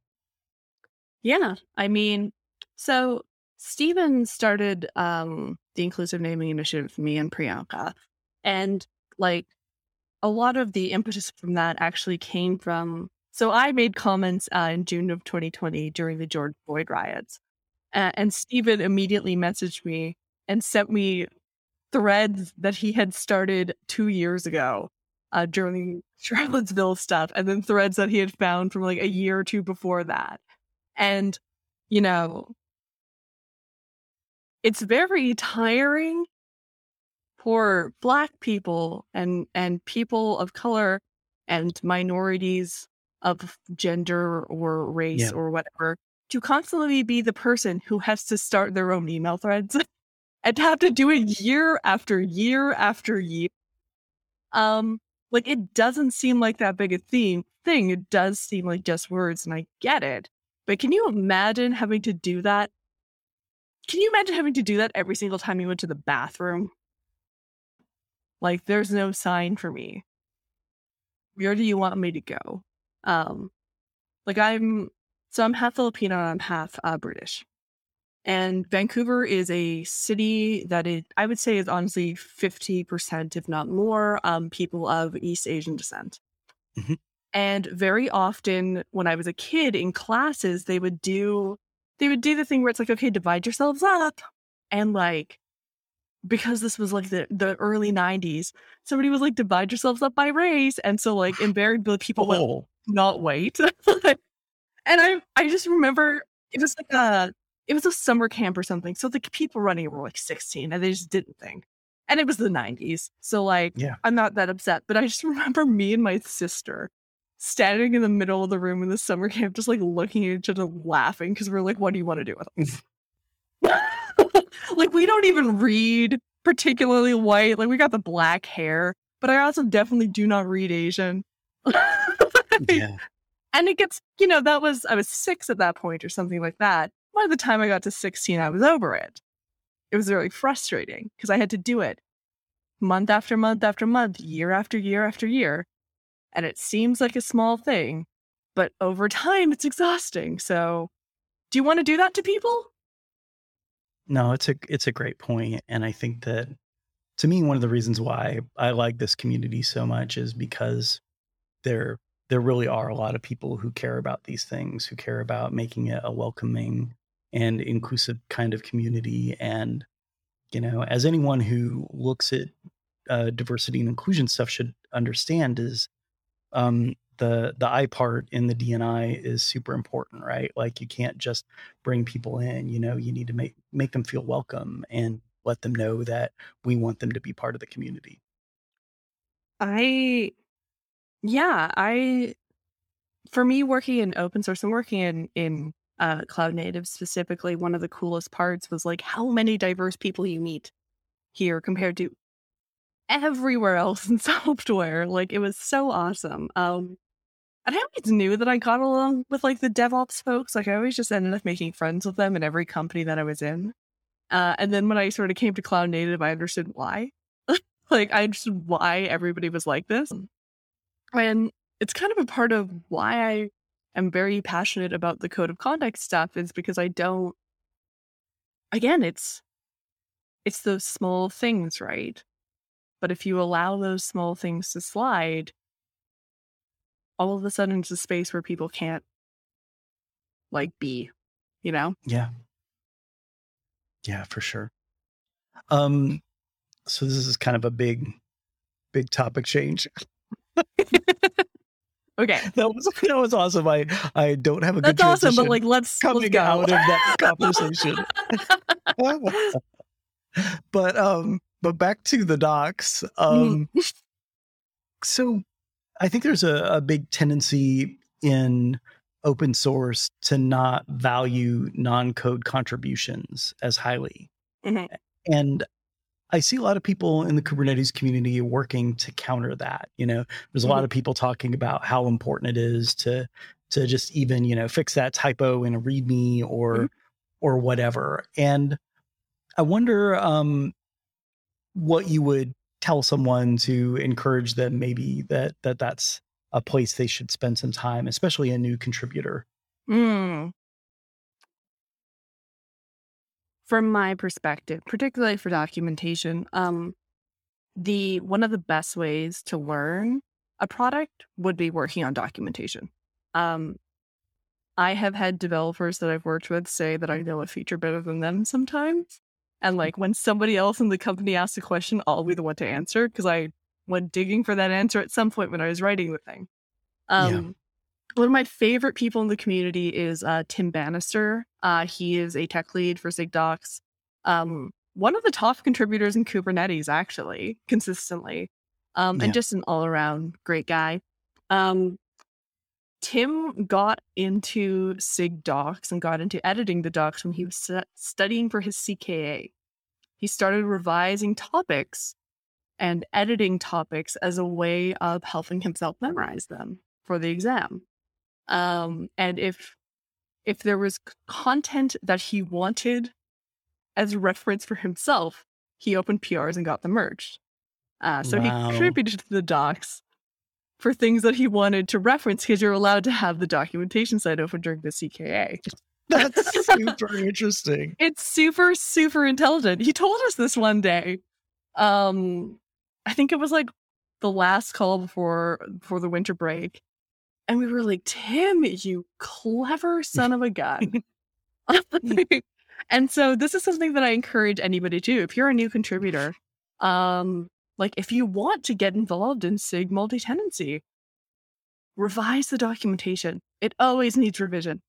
Speaker 2: Yeah. I mean, so Stephen started um, the inclusive naming initiative for me and Priyanka. And like a lot of the impetus from that actually came from. So I made comments uh, in June of 2020 during the George Floyd riots. Uh, and Stephen immediately messaged me and sent me threads that he had started two years ago uh, during Charlottesville stuff, and then threads that he had found from like a year or two before that. And, you know, it's very tiring for Black people and, and people of color and minorities of gender or race
Speaker 1: Yeah.
Speaker 2: or whatever to constantly be the person who has to start their own email threads and to have to do it year after year after year. Um, like it doesn't seem like that big a theme thing. It does seem like just words, and I get it. But can you imagine having to do that? Can you imagine having to do that every single time you went to the bathroom? Like, there's no sign for me. Where do you want me to go? Um, like I'm, so I'm half Filipino and I'm half uh, British. And Vancouver is a city that is, I would say, is honestly 50%, if not more, um, people of East Asian descent.
Speaker 1: Mhm.
Speaker 2: And very often when I was a kid in classes, they would do, they would do the thing where it's like, okay, divide yourselves up. And like, because this was like the, the early 90s, somebody was like, divide yourselves up by race. And so like invariably people went,
Speaker 1: Oh,
Speaker 2: not wait. and I I just remember it was like a it was a summer camp or something. So the people running were like 16 and they just didn't think. And it was the 90s. So like
Speaker 1: Yeah.
Speaker 2: I'm not that upset. But I just remember me and my sister standing in the middle of the room in the summer camp, just like looking at each other laughing because we're like, what do you want to do with us? like we don't even read particularly white. Like we got the black hair, but I also definitely do not read Asian.
Speaker 1: yeah.
Speaker 2: and it gets you know that was i was six at that point or something like that. By the time i got to 16 i was over it. It was really frustrating because i had to do it month after month after month year after year after year and it seems like a small thing but over time it's exhausting so do you want to do that to people?
Speaker 1: No, it's a it's a great point, and I think that to me one of the reasons why I like this community so much is because there there really are a lot of people who care about these things, who care about making it a welcoming and inclusive kind of community, and you know, as anyone who looks at uh, diversity and inclusion stuff should understand, is um, the the I part in the DNI is super important, right? Like you can't just bring people in. You know, you need to make make them feel welcome and let them know that we want them to be part of the community.
Speaker 2: I, yeah, I, for me, working in open source and working in in uh, cloud native specifically, one of the coolest parts was like how many diverse people you meet here compared to everywhere else in software. Like it was so awesome. Um, and I always knew that I got along with like the DevOps folks. Like I always just ended up making friends with them in every company that I was in. Uh, and then when I sort of came to cloud native, I understood why. like I understood why everybody was like this. And it's kind of a part of why I am very passionate about the code of conduct stuff is because I don't again, it's it's those small things, right? But if you allow those small things to slide, all of a sudden it's a space where people can't like be, you know?
Speaker 1: Yeah. Yeah, for sure. Um so this is kind of a big big topic change.
Speaker 2: okay.
Speaker 1: That was that was awesome. I I don't have a
Speaker 2: That's
Speaker 1: good
Speaker 2: awesome, but like let's
Speaker 1: coming
Speaker 2: let's
Speaker 1: out of that conversation. but um but back to the docs. Um so I think there's a, a big tendency in open source to not value non-code contributions as highly.
Speaker 2: Mhm.
Speaker 1: And I see a lot of people in the Kubernetes community working to counter that. You know, there's a lot
Speaker 2: Mhm.
Speaker 1: of people talking about how important it is to to just even, you know, fix that typo in a README or
Speaker 2: Mhm.
Speaker 1: or whatever. And I wonder um what you would tell someone to encourage them maybe that that that's a place they should spend some time, especially a new contributor.
Speaker 2: Mm. From my perspective, particularly for documentation, um, the one of the best ways to learn a product would be working on documentation. Um, I have had developers that I've worked with say that I know a feature better than them sometimes. And like when somebody else in the company asks a question, I'll be the one to answer because I went digging for that answer at some point when I was writing the thing. Um,
Speaker 1: Yeah.
Speaker 2: One of my favorite people in the community is uh, Tim Bannister. Uh, he is a tech lead for SIGDocs. Um, one of the top contributors in Kubernetes, actually, consistently, um,
Speaker 1: Yeah.
Speaker 2: and just an all around great guy. Um, Tim got into SIG docs and got into editing the docs when he was stu- studying for his CKA. He started revising topics and editing topics as a way of helping himself memorize them for the exam. Um, and if if there was content that he wanted as a reference for himself, he opened PRs and got them merged. Uh, so
Speaker 1: Wow.
Speaker 2: he contributed to the docs for things that he wanted to reference because you're allowed to have the documentation site open during the CKA.
Speaker 1: That's super interesting.
Speaker 2: It's super, super intelligent. He told us this one day. Um, I think it was like the last call before before the winter break. And we were like, Tim, you clever son of a gun. and so this is something that I encourage anybody to do. If you're a new contributor, um, like if you want to get involved in SIG multi-tenancy, revise the documentation. It always needs revision.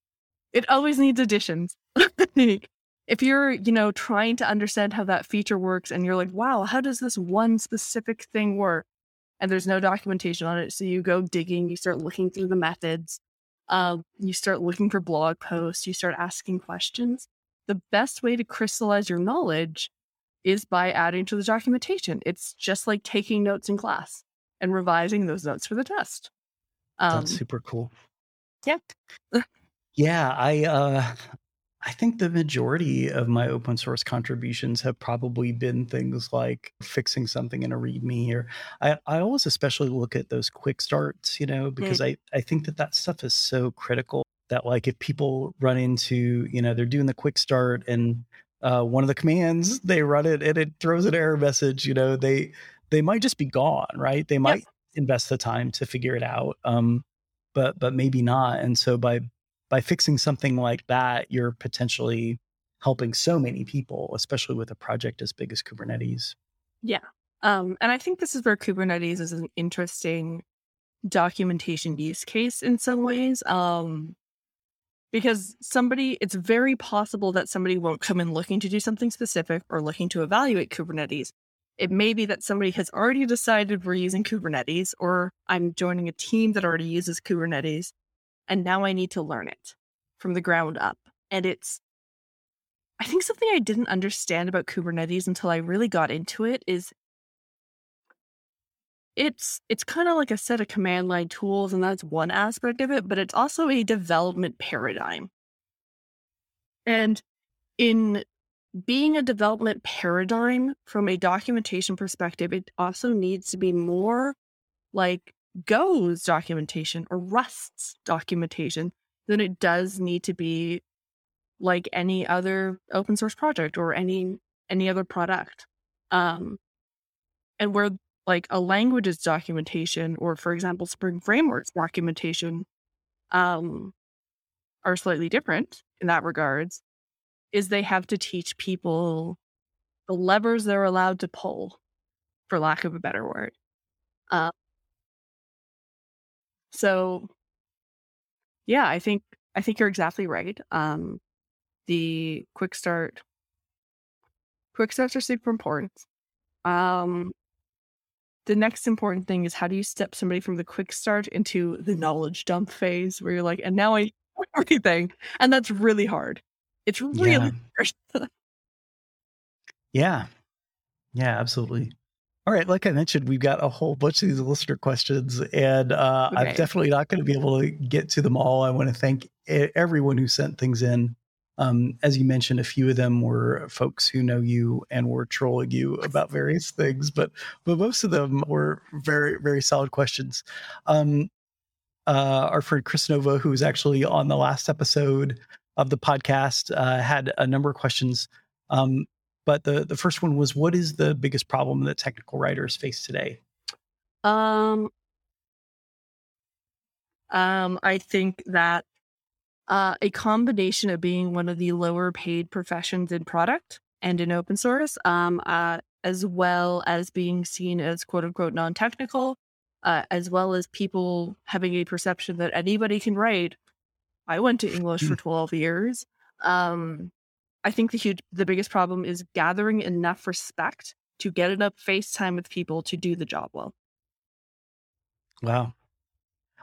Speaker 2: It always needs additions. if you're, you know, trying to understand how that feature works and you're like, wow, how does this one specific thing work? And there's no documentation on it. So you go digging, you start looking through the methods, um, you start looking for blog posts, you start asking questions. The best way to crystallize your knowledge is by adding to the documentation. It's just like taking notes in class and revising those notes for the test. Um,
Speaker 1: That's super cool.
Speaker 2: yeah.
Speaker 1: Yeah, I uh I think the majority of my open source contributions have probably been things like fixing something in a README or I, I always especially look at those quick starts, you know, because I, I think that that stuff is so critical that like if people run into, you know, they're doing the quick start and uh, one of the commands they run it and it throws an error message, you know, they they might just be gone, right? They might invest the time to figure it out. Um, but but maybe not. And so by by fixing something like that, you're potentially helping so many people, especially with a project as big as Kubernetes.
Speaker 2: Yeah. Um, and I think this is where Kubernetes is an interesting documentation use case in some ways. Um, because somebody, it's very possible that somebody won't come in looking to do something specific or looking to evaluate Kubernetes. It may be that somebody has already decided we're using Kubernetes, or I'm joining a team that already uses Kubernetes, and now I need to learn it from the ground up. And it's, I think something I didn't understand about Kubernetes until I really got into it is it's it's kind of like a set of command line tools and that's one aspect of it but it's also a development paradigm and in being a development paradigm from a documentation perspective it also needs to be more like go's documentation or rust's documentation than it does need to be like any other open source project or any any other product. Um and where like a language's documentation or for example spring frameworks documentation um, are slightly different in that regards is they have to teach people the levers they're allowed to pull for lack of a better word. Uh, so yeah i think i think you're exactly right um, the quick start quick starts are super important um, the next important thing is how do you step somebody from the quick start into the knowledge dump phase where you're like, and now I everything. And that's really hard. It's really yeah. hard.
Speaker 1: yeah. Yeah, absolutely. All right, like I mentioned, we've got a whole bunch of these listener questions, and uh, okay. I'm definitely not going to be able to get to them all. I want to thank everyone who sent things in. Um, as you mentioned, a few of them were folks who know you and were trolling you about various things, but but most of them were very very solid questions. Um, uh, our friend Kris Nova, who was actually on the last episode of the podcast, uh, had a number of questions. Um, but the the first one was, what is the biggest problem that technical writers face today?
Speaker 2: Um, um, I think that uh, a combination of being one of the lower paid professions in product and in open source, um, uh, as well as being seen as quote unquote non technical, uh, as well as people having a perception that anybody can write. I went to English for hmm. 12 years. Um, I think the huge, the biggest problem is gathering enough respect to get enough face time with people to do the job well.
Speaker 1: Wow.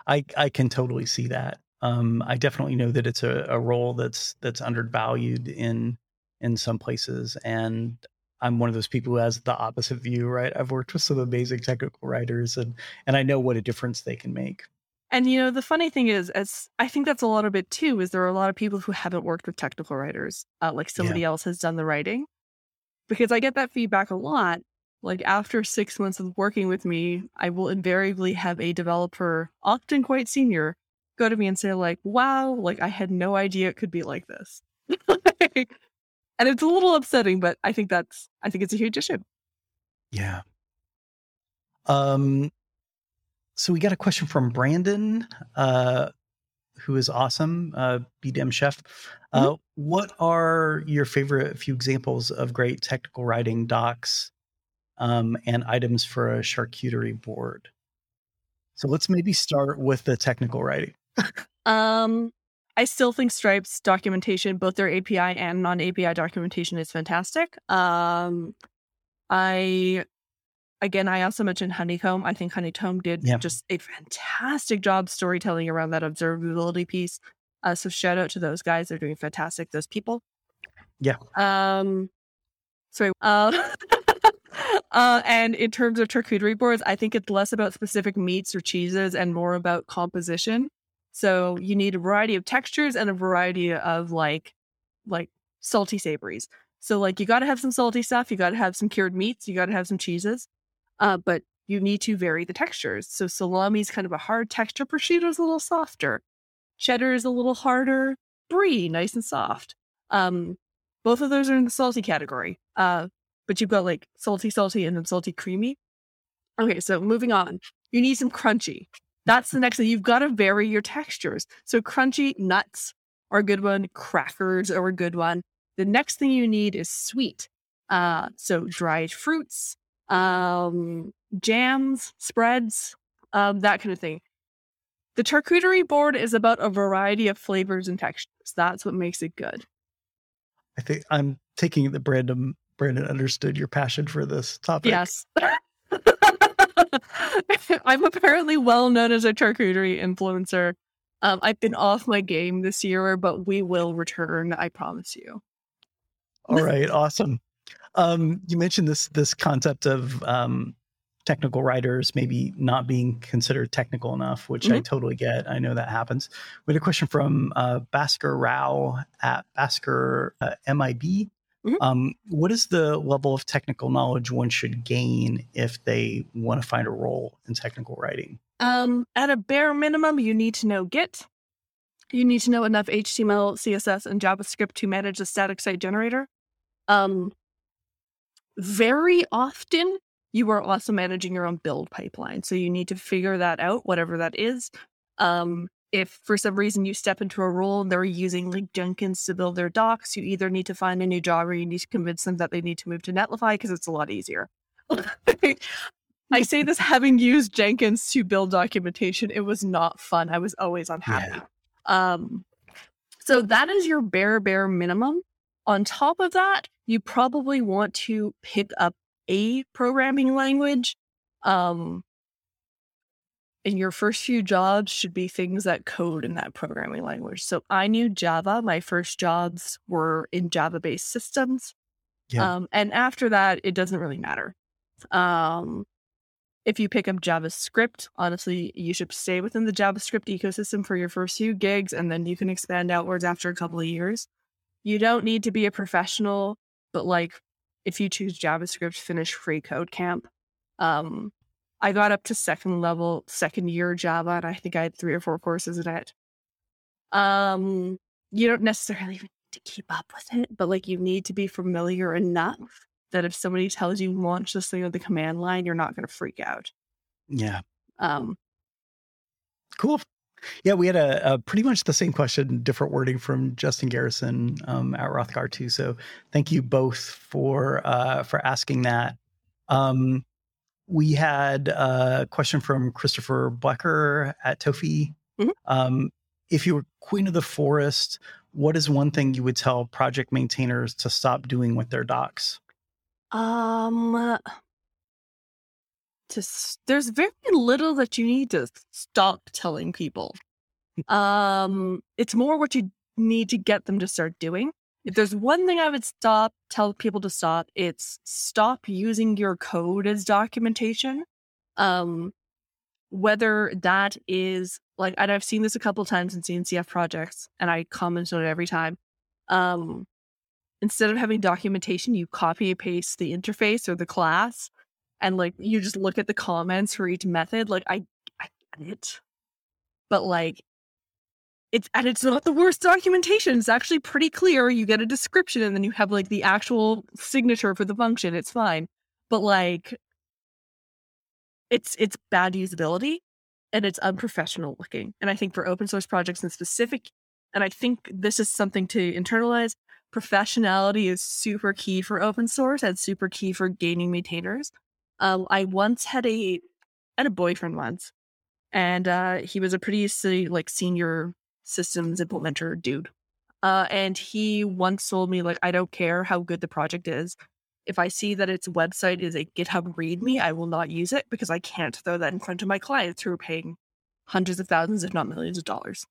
Speaker 1: I I can totally see that. Um, I definitely know that it's a, a role that's that's undervalued in in some places, and I'm one of those people who has the opposite view. Right, I've worked with some amazing technical writers, and and I know what a difference they can make.
Speaker 2: And you know, the funny thing is, as I think that's a lot of it too, is there are a lot of people who haven't worked with technical writers, uh, like somebody yeah. else has done the writing, because I get that feedback a lot. Like after six months of working with me, I will invariably have a developer, often quite senior, go to me and say like, "Wow, like I had no idea it could be like this." and it's a little upsetting, but I think that's I think it's a huge issue.
Speaker 1: Yeah. Um so we got a question from Brandon uh who is awesome, uh BDM chef. Uh mm-hmm. what are your favorite few examples of great technical writing docs um, and items for a charcuterie board? So let's maybe start with the technical writing
Speaker 2: um, I still think Stripe's documentation, both their API and non-API documentation, is fantastic. Um, I again, I also mentioned Honeycomb. I think Honeycomb did just a fantastic job storytelling around that observability piece. Uh, so shout out to those guys; they're doing fantastic. Those people.
Speaker 1: Yeah.
Speaker 2: Um. Sorry. Uh, uh, and in terms of charcuterie boards, I think it's less about specific meats or cheeses and more about composition. So you need a variety of textures and a variety of like like salty savories. So like you got to have some salty stuff, you got to have some cured meats, you got to have some cheeses. Uh, but you need to vary the textures. So salami is kind of a hard texture, prosciutto is a little softer, cheddar is a little harder, brie nice and soft. Um, both of those are in the salty category. Uh, but you've got like salty, salty, and then salty, creamy. Okay, so moving on. You need some crunchy. That's the next thing. You've got to vary your textures. So crunchy nuts are a good one. Crackers are a good one. The next thing you need is sweet. Uh, so dried fruits, um, jams, spreads, um, that kind of thing. The charcuterie board is about a variety of flavors and textures. That's what makes it good.
Speaker 1: I think I'm taking the Brandon Brandon understood your passion for this topic.
Speaker 2: Yes. I'm apparently well known as a charcuterie influencer. Um, I've been off my game this year, but we will return. I promise you.
Speaker 1: All right, awesome. Um, you mentioned this this concept of um, technical writers maybe not being considered technical enough, which mm-hmm. I totally get. I know that happens. We had a question from uh, Basker Rao at Basker uh, MIB. Mm-hmm. Um, what is the level of technical knowledge one should gain if they want to find a role in technical writing?
Speaker 2: Um, at a bare minimum, you need to know Git. You need to know enough HTML, CSS, and JavaScript to manage a static site generator. Um, very often, you are also managing your own build pipeline. So you need to figure that out, whatever that is. Um, if for some reason you step into a role and they're using like Jenkins to build their docs, you either need to find a new job or you need to convince them that they need to move to Netlify because it's a lot easier. I say this having used Jenkins to build documentation. It was not fun. I was always unhappy. Yeah. Um, so that is your bare, bare minimum. On top of that, you probably want to pick up a programming language. Um, and your first few jobs should be things that code in that programming language. So I knew Java. My first jobs were in Java based systems. Yeah. Um, and after that, it doesn't really matter. Um, if you pick up JavaScript, honestly, you should stay within the JavaScript ecosystem for your first few gigs, and then you can expand outwards after a couple of years. You don't need to be a professional, but like if you choose JavaScript, finish free code camp. Um, I got up to second level, second year Java, and I think I had three or four courses in it. Um, you don't necessarily need to keep up with it, but like you need to be familiar enough that if somebody tells you launch this thing on the command line, you're not going to freak out.
Speaker 1: Yeah. Um, cool. Yeah, we had a, a, pretty much the same question, different wording from Justin Garrison um, at Rothgar too. So thank you both for uh, for asking that. Um, we had a question from Christopher Blecker at Tofi. Mm-hmm. Um, if you were queen of the forest, what is one thing you would tell project maintainers to stop doing with their docs?
Speaker 2: Um, to there's very little that you need to stop telling people. Um, it's more what you need to get them to start doing. If there's one thing I would stop, tell people to stop, it's stop using your code as documentation. Um, whether that is like, and I've seen this a couple times in CNCF projects, and I comment on it every time. Um, instead of having documentation, you copy and paste the interface or the class, and like you just look at the comments for each method. Like I, I get it, but like it's and it's not the worst documentation. It's actually pretty clear. You get a description and then you have like the actual signature for the function. It's fine. But like it's it's bad usability and it's unprofessional looking. And I think for open source projects in specific, and I think this is something to internalize, professionality is super key for open source and super key for gaining maintainers. Um, I once had a had a boyfriend once, and uh, he was a pretty like senior systems implementer dude. Uh, and he once told me, like, I don't care how good the project is. If I see that its website is a GitHub README, I will not use it because I can't throw that in front of my clients who are paying hundreds of thousands, if not millions of dollars.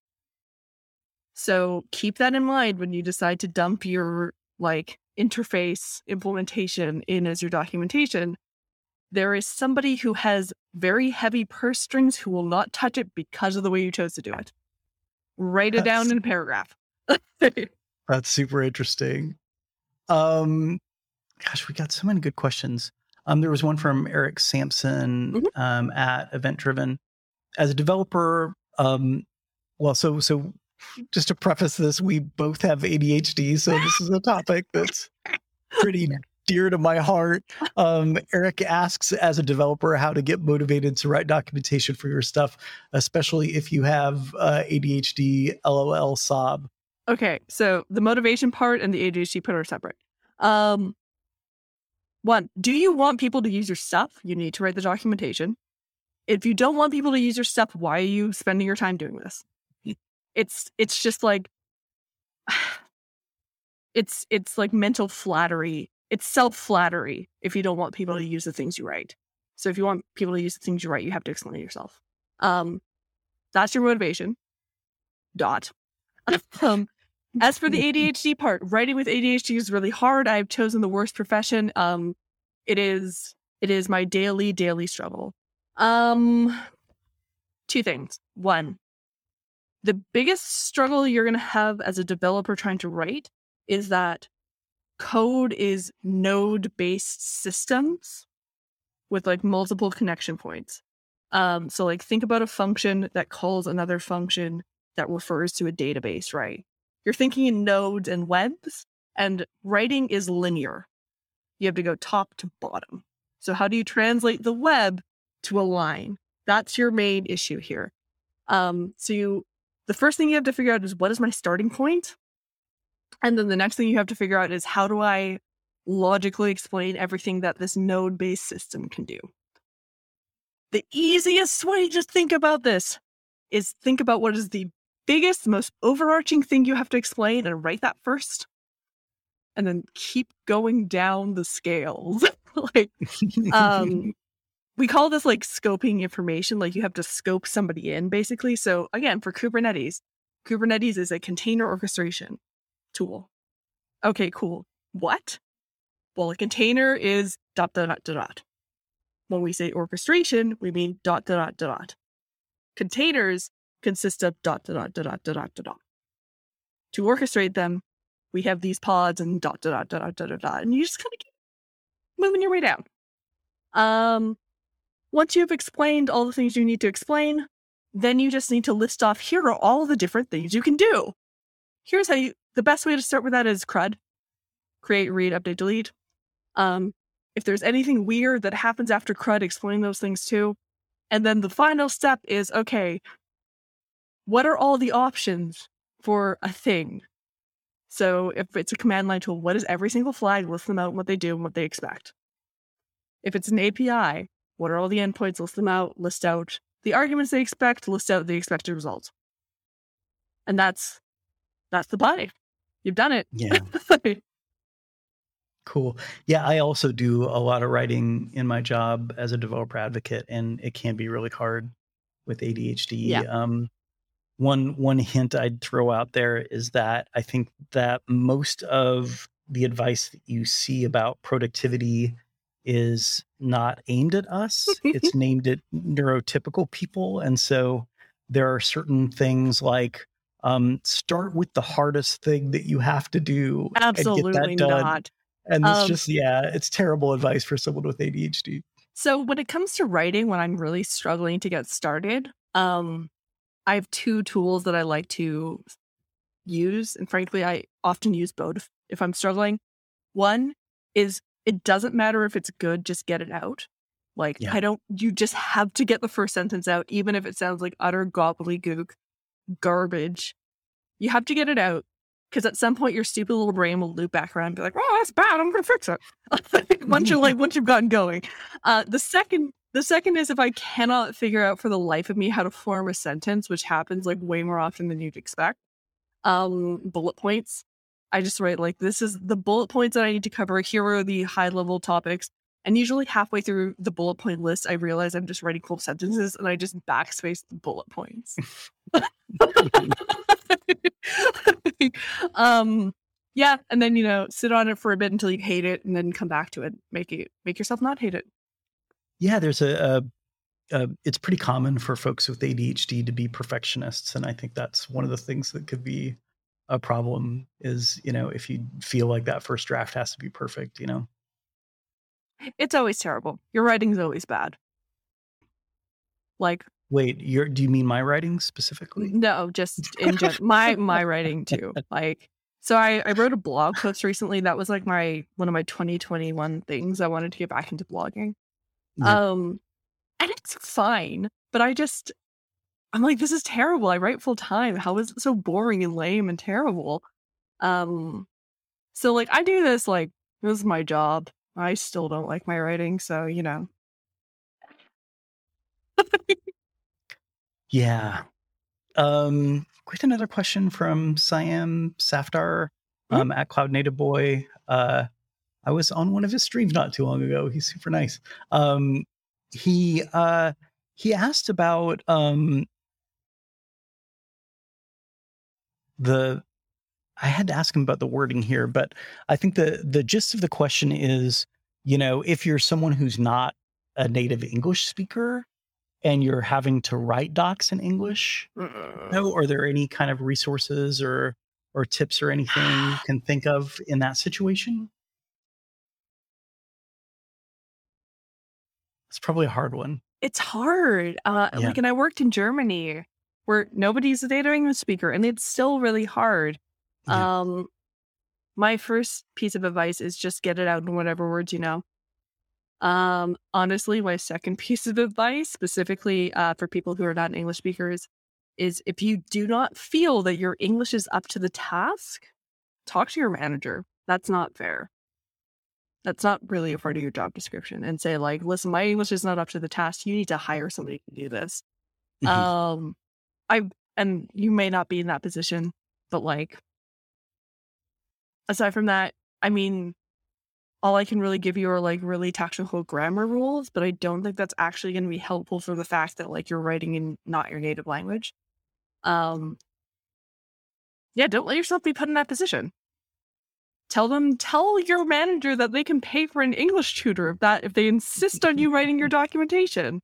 Speaker 2: So keep that in mind when you decide to dump your like interface implementation in as your documentation. There is somebody who has very heavy purse strings who will not touch it because of the way you chose to do it. Write it down in a paragraph.
Speaker 1: that's super interesting. Um, gosh, we got so many good questions. Um, there was one from Eric Sampson mm-hmm. um, at Event Driven. As a developer, um, well, so so just to preface this, we both have ADHD, so this is a topic that's pretty dear to my heart. Um, Eric asks, as a developer, how to get motivated to write documentation for your stuff, especially if you have uh, ADHD, LOL, sob.
Speaker 2: Okay, so the motivation part and the ADHD part are separate. Um, one, do you want people to use your stuff? You need to write the documentation. If you don't want people to use your stuff, why are you spending your time doing this? It's it's just like it's it's like mental flattery. It's self flattery if you don't want people to use the things you write. So if you want people to use the things you write, you have to explain yourself. Um, that's your motivation. Dot. um, as for the ADHD part, writing with ADHD is really hard. I've chosen the worst profession. Um, it is it is my daily daily struggle. Um, two things. One, the biggest struggle you're going to have as a developer trying to write is that code is node based systems with like multiple connection points. Um, so like think about a function that calls another function that refers to a database, right? You're thinking in nodes and webs, and writing is linear. You have to go top to bottom. So, how do you translate the web to a line? That's your main issue here. Um, so, you, the first thing you have to figure out is what is my starting point? And then the next thing you have to figure out is how do I logically explain everything that this node based system can do? The easiest way to think about this is think about what is the biggest, most overarching thing you have to explain and write that first. And then keep going down the scales. like, um, we call this like scoping information. Like you have to scope somebody in basically. So again, for Kubernetes, Kubernetes is a container orchestration tool. Okay, cool. What? Well, a container is dot dot dot dot. When we say orchestration, we mean dot dot dot dot. Containers consist of dot dot dot dot dot dot dot. To orchestrate them, we have these pods and dot dot dot dot dot dot, and you just kind of keep moving your way down. Um, once you've explained all the things you need to explain, then you just need to list off here are all the different things you can do. Here's how you the best way to start with that is CRUD. Create, read, update, delete. Um, if there's anything weird that happens after CRUD, explain those things too. And then the final step is okay, what are all the options for a thing? So if it's a command line tool, what is every single flag? List them out, what they do, and what they expect. If it's an API, what are all the endpoints? List them out, list out the arguments they expect, list out the expected results. And that's that's the body. You've done it.
Speaker 1: Yeah. cool. Yeah, I also do a lot of writing in my job as a developer advocate, and it can be really hard with ADHD.
Speaker 2: Yeah.
Speaker 1: Um, one one hint I'd throw out there is that I think that most of the advice that you see about productivity is not aimed at us. it's named at neurotypical people, and so there are certain things like um, start with the hardest thing that you have to do.
Speaker 2: Absolutely not.
Speaker 1: And it's um, just yeah, it's terrible advice for someone with ADHD.
Speaker 2: So when it comes to writing, when I'm really struggling to get started, um, I have two tools that I like to use. And frankly, I often use both if I'm struggling. One is it doesn't matter if it's good, just get it out. Like, yeah. I don't, you just have to get the first sentence out, even if it sounds like utter gobbledygook garbage. You have to get it out because at some point your stupid little brain will loop back around and be like, "Oh, that's bad. I'm gonna fix it." once you're like, once you've gotten going. Uh, the second the second is if I cannot figure out for the life of me how to form a sentence, which happens like way more often than you'd expect. Um, bullet points. I just write like this is the bullet points that I need to cover. Here are the high level topics. And usually halfway through the bullet point list, I realize I'm just writing full sentences and I just backspace the bullet points. um yeah, and then you know, sit on it for a bit until you hate it and then come back to it. Make it make yourself not hate it.
Speaker 1: Yeah, there's a, a, a, it's pretty common for folks with ADHD to be perfectionists, and I think that's one of the things that could be a problem. Is you know if you feel like that first draft has to be perfect, you know,
Speaker 2: it's always terrible. Your writing's always bad. Like
Speaker 1: Wait, your do you mean my writing specifically?
Speaker 2: No, just in general. my my writing too. Like so I, I wrote a blog post recently that was like my one of my 2021 things I wanted to get back into blogging. Um, and it's fine, but I just, I'm like, this is terrible. I write full time. How is it so boring and lame and terrible? Um, so like I do this like this is my job. I still don't like my writing, so you know.
Speaker 1: yeah. Um, quite another question from Siam Safdar
Speaker 2: Mhm.
Speaker 1: um, at Cloud Native Boy. Uh, I was on one of his streams not too long ago. He's super nice. Um, he uh, he asked about um, the. I had to ask him about the wording here, but I think the the gist of the question is, you know, if you're someone who's not a native English speaker and you're having to write docs in English, no, are there any kind of resources or or tips or anything you can think of in that situation? It's probably a hard one.
Speaker 2: It's hard. Uh,
Speaker 1: Yeah.
Speaker 2: Like, and I worked in Germany where nobody's a native English speaker, and it's still really hard.
Speaker 1: Yeah.
Speaker 2: Um, my first piece of advice is just get it out in whatever words you know. Um, honestly, my second piece of advice, specifically uh, for people who are not English speakers, is if you do not feel that your English is up to the task, talk to your manager. That's not fair. That's not really a part of your job description. And say like, listen, my English is not up to the task. You need to hire somebody to do this.
Speaker 1: Mhm.
Speaker 2: Um, I and you may not be in that position, but like, aside from that, I mean, all I can really give you are like really technical grammar rules, but I don't think that's actually going to be helpful for the fact that like you're writing in not your native language. Um, yeah, don't let yourself be put in that position. Tell them, tell your manager that they can pay for an English tutor if that if they insist on you writing your documentation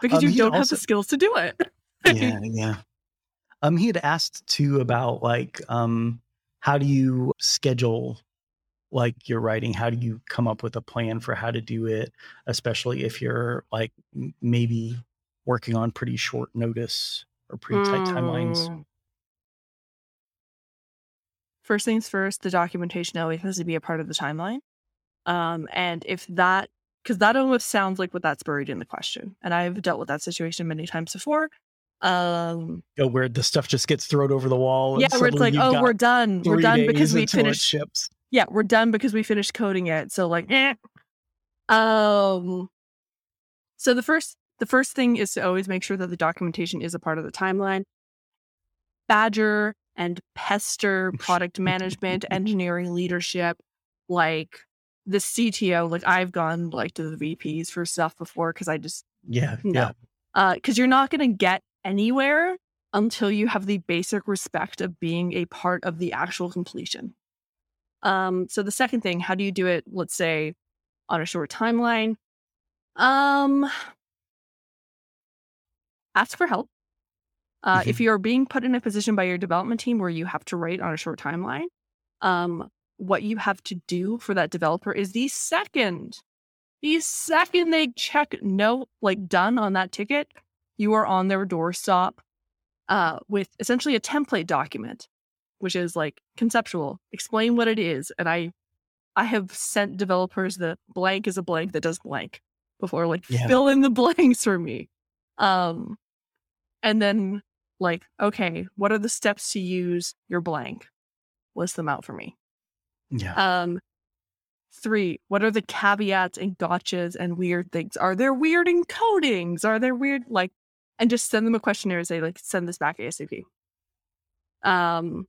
Speaker 2: because
Speaker 1: Um,
Speaker 2: you don't have the skills to do it.
Speaker 1: yeah, yeah. Um, he had asked too about like, um, how do you schedule like your writing? How do you come up with a plan for how to do it, especially if you're like maybe working on pretty short notice or pretty tight timelines?
Speaker 2: Mm. First things first, the documentation always has to be a part of the timeline. Um, and if that, because that almost sounds like what that's buried in the question, and I've dealt with that situation many times before. Um,
Speaker 1: Oh, where the stuff just gets thrown over the wall. and
Speaker 2: yeah, where it's like, oh, we're done, we're done because we finished.
Speaker 1: ships.
Speaker 2: Yeah, we're done because we finished coding it. So like, eh. um, so the first, the first thing is to always make sure that the documentation is a part of the timeline. Badger and pester product management, engineering leadership, like the CTO. Like I've gone like to the VPs for stuff before because I just
Speaker 1: Yeah,
Speaker 2: no,
Speaker 1: yeah,
Speaker 2: because you're not going to get anywhere until you have the basic respect of being a part of the actual completion. Um, so the second thing, how do you do it? Let's say on a short timeline. Um, ask for help. Uh, If you're being put in a position by your development team where you have to write on a short timeline, um, what you have to do for that developer is the second, the second they check no, like done on that ticket, you are on their doorstop uh, with essentially a template document, which is like conceptual. Explain what it is, and I, I have sent developers the blank is a blank that does blank before, like
Speaker 1: Yeah.
Speaker 2: fill in the blanks for me, um, and then like okay, what are the steps to use your blank? List them out for me.
Speaker 1: yeah.
Speaker 2: Um, three, what are the caveats and gotchas and weird things? Are there weird encodings? Are there weird like, and just send them a questionnaire and say like, send this back ASAP. Um,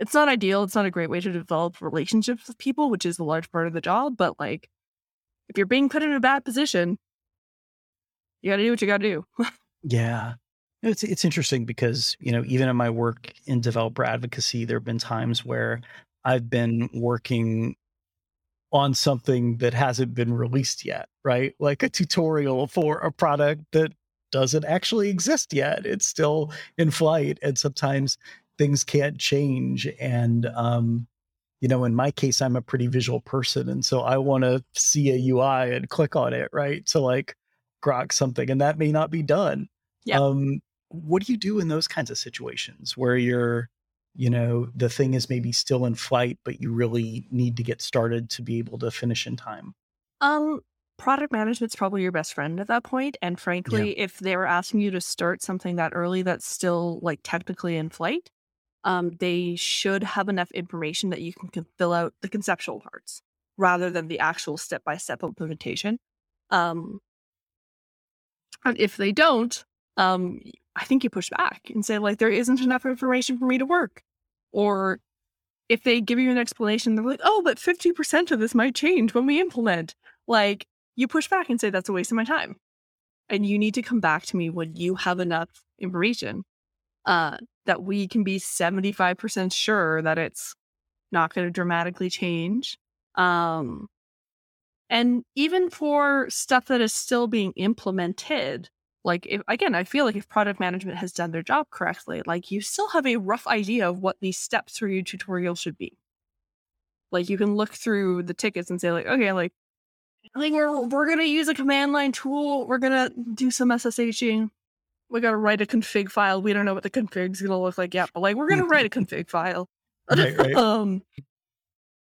Speaker 2: it's not ideal. It's not a great way to develop relationships with people, which is a large part of the job. But like, if you're being put in a bad position, you got to do what you got to do.
Speaker 1: Yeah. It's it's interesting because, you know, even in my work in developer advocacy, there have been times where I've been working on something that hasn't been released yet, right? Like a tutorial for a product that doesn't actually exist yet. It's still in flight and sometimes things can't change and um you know, in my case I'm a pretty visual person and so I want to see a UI and click on it, right? To like grok something and that may not be done.
Speaker 2: Yeah.
Speaker 1: Um what do you do in those kinds of situations where you're you know the thing is maybe still in flight but you really need to get started to be able to finish in time
Speaker 2: Um, product management's probably your best friend at that point. And frankly, if they were asking you to start something that early that's still like technically in flight, um, they should have enough information that you can, fill out the conceptual parts rather than the actual step by step implementation. Um, and if they don't, um, I think you push back and say, like, there isn't enough information for me to work. Or if they give you an explanation, they're like, oh, but 50% of this might change when we implement. Like, you push back and say, that's a waste of my time. And you need to come back to me when you have enough information uh, that we can be 75% sure that it's not going to dramatically change. Um, and even for stuff that is still being implemented, like if, again, I feel like if product management has done their job correctly, like you still have a rough idea of what these steps for your tutorial should be. Like you can look through the tickets and say like, okay, like think we're we're gonna use a command line tool. We're gonna do some SSHing. We gotta write a config file. We don't know what the config's gonna look like yet, but like we're gonna write a config file.
Speaker 1: Right, right.
Speaker 2: um,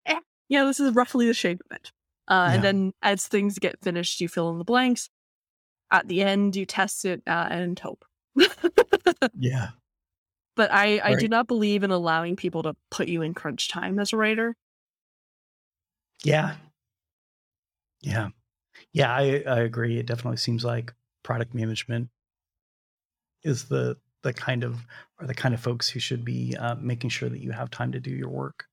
Speaker 2: eh, yeah, this is roughly the shape of it. Uh,
Speaker 1: Yeah.
Speaker 2: And then as things get finished, you fill in the blanks. At the end, you test it uh, and hope.
Speaker 1: Yeah.
Speaker 2: but I, I do not believe in allowing people to put you in crunch time as a writer.
Speaker 1: Yeah. Yeah. Yeah, I, I agree. It definitely seems like product management is the the kind of or the kind of folks who should be uh, making sure that you have time to do your work.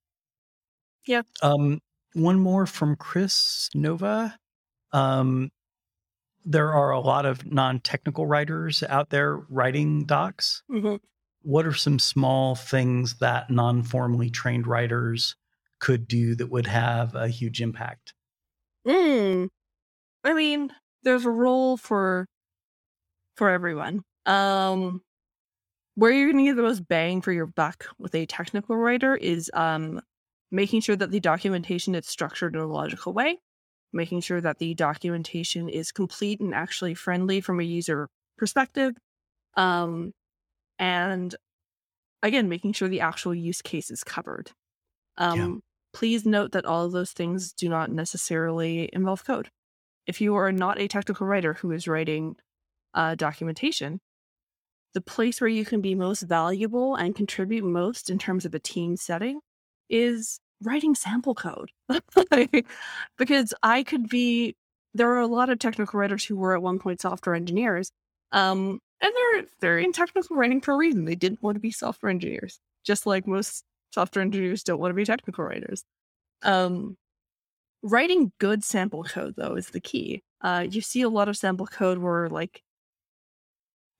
Speaker 2: Yeah.
Speaker 1: Um, one more from Kris Nova. Um, there are a lot of non-technical writers out there writing docs. What are some small things that non-formally trained writers could do that would have a huge impact?
Speaker 2: Mm. I mean, there's a role for for everyone. Um where you're gonna get the most bang for your buck with a technical writer is um making sure that the documentation is structured in a logical way, making sure that the documentation is complete and actually friendly from a user perspective. Um and again, making sure the actual use case is covered. Um please note that all of those things do not necessarily involve code. If you are not a technical writer who is writing uh, documentation, the place where you can be most valuable and contribute most in terms of a team setting is writing sample code. because I could be, there are a lot of technical writers who were at one point software engineers. Um, and they're they're in technical writing for a reason. They didn't want to be software engineers, just like most software engineers don't want to be technical writers. Um, writing good sample code though is the key. Uh, you see a lot of sample code where like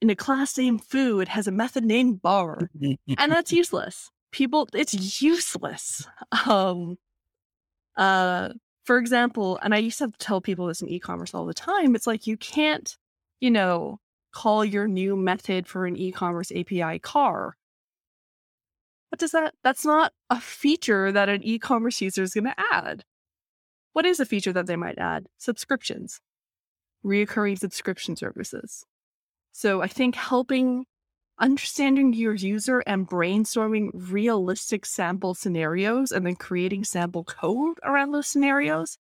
Speaker 2: in a class named foo, it has a method named bar, and that's useless. People, it's useless. Um, uh, for example, and I used to tell people this in e-commerce all the time. It's like you can't, you know, call your new method for an e-commerce API car what does that? That's not a feature that an e commerce user is going to add. What is a feature that they might add? Subscriptions, reoccurring subscription services. So I think helping understanding your user and brainstorming realistic sample scenarios and then creating sample code around those scenarios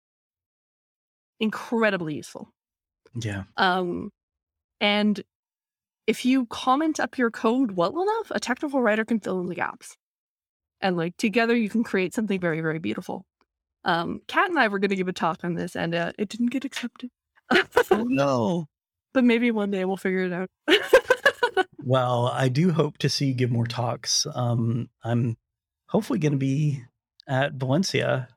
Speaker 2: incredibly useful.
Speaker 1: yeah.
Speaker 2: Um, and if you comment up your code well enough, a technical writer can fill in the gaps. And like together, you can create something very, very beautiful. Um, Kat and I were going to give a talk on this, and uh, it didn't get accepted.
Speaker 1: Oh no.
Speaker 2: But maybe one day we'll figure it out.
Speaker 1: Well, I do hope to see you give more talks. Um, I'm hopefully going to be at Valencia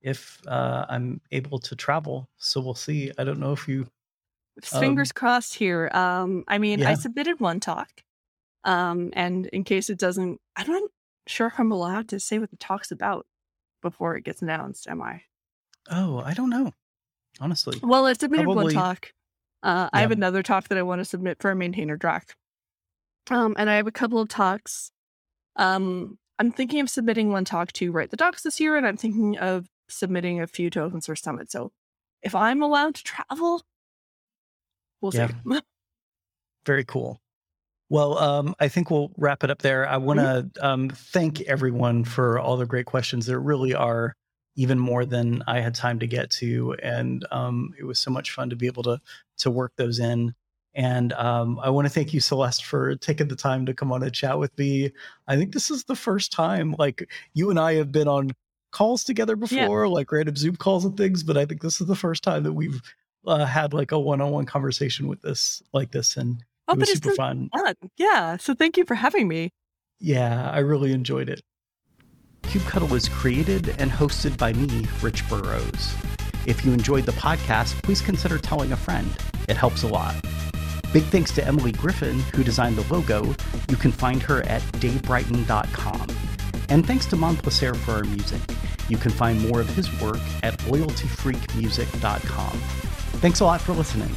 Speaker 1: if uh, I'm able to travel. So we'll see. I don't know if you.
Speaker 2: Fingers crossed here. Um, I mean,
Speaker 1: Yeah.
Speaker 2: I submitted one talk. Um, and in case it doesn't, I'm not sure if I'm allowed to say what the talk's about before it gets announced, am I?
Speaker 1: Oh, I don't know. Honestly.
Speaker 2: Well, I submitted one
Speaker 1: Probably-
Speaker 2: talk. Uh, I have another talk that I want to submit for a maintainer track. Um, and I have a couple of talks. Um, I'm thinking of submitting one talk to write the docs this year, and I'm thinking of submitting a few to open source summit. So if I'm allowed to travel, we'll
Speaker 1: Yeah.
Speaker 2: see.
Speaker 1: Very cool. Well, um, I think we'll wrap it up there. I want to um, thank everyone for all the great questions. There really are even more than I had time to get to, and um, it was so much fun to be able to to work those in. And um, I want to thank you, Celeste, for taking the time to come on and chat with me. I think this is the first time, like you and I have been on calls together before, yeah. like random Zoom calls and things, but I think this is the first time that we've uh, had like a one-on-one conversation with this like this, and oh, it was super fun. fun.
Speaker 2: Yeah, so thank you for having me.
Speaker 1: Yeah, I really enjoyed it. Kube Cuddle is created and hosted by me, Rich Burroughs. If you enjoyed the podcast, please consider telling a friend. It helps a lot. Big thanks to Emily Griffin, who designed the logo. You can find her at davebrighton.com. And thanks to Montplaisir for our music. You can find more of his work at loyaltyfreakmusic.com. Thanks a lot for listening.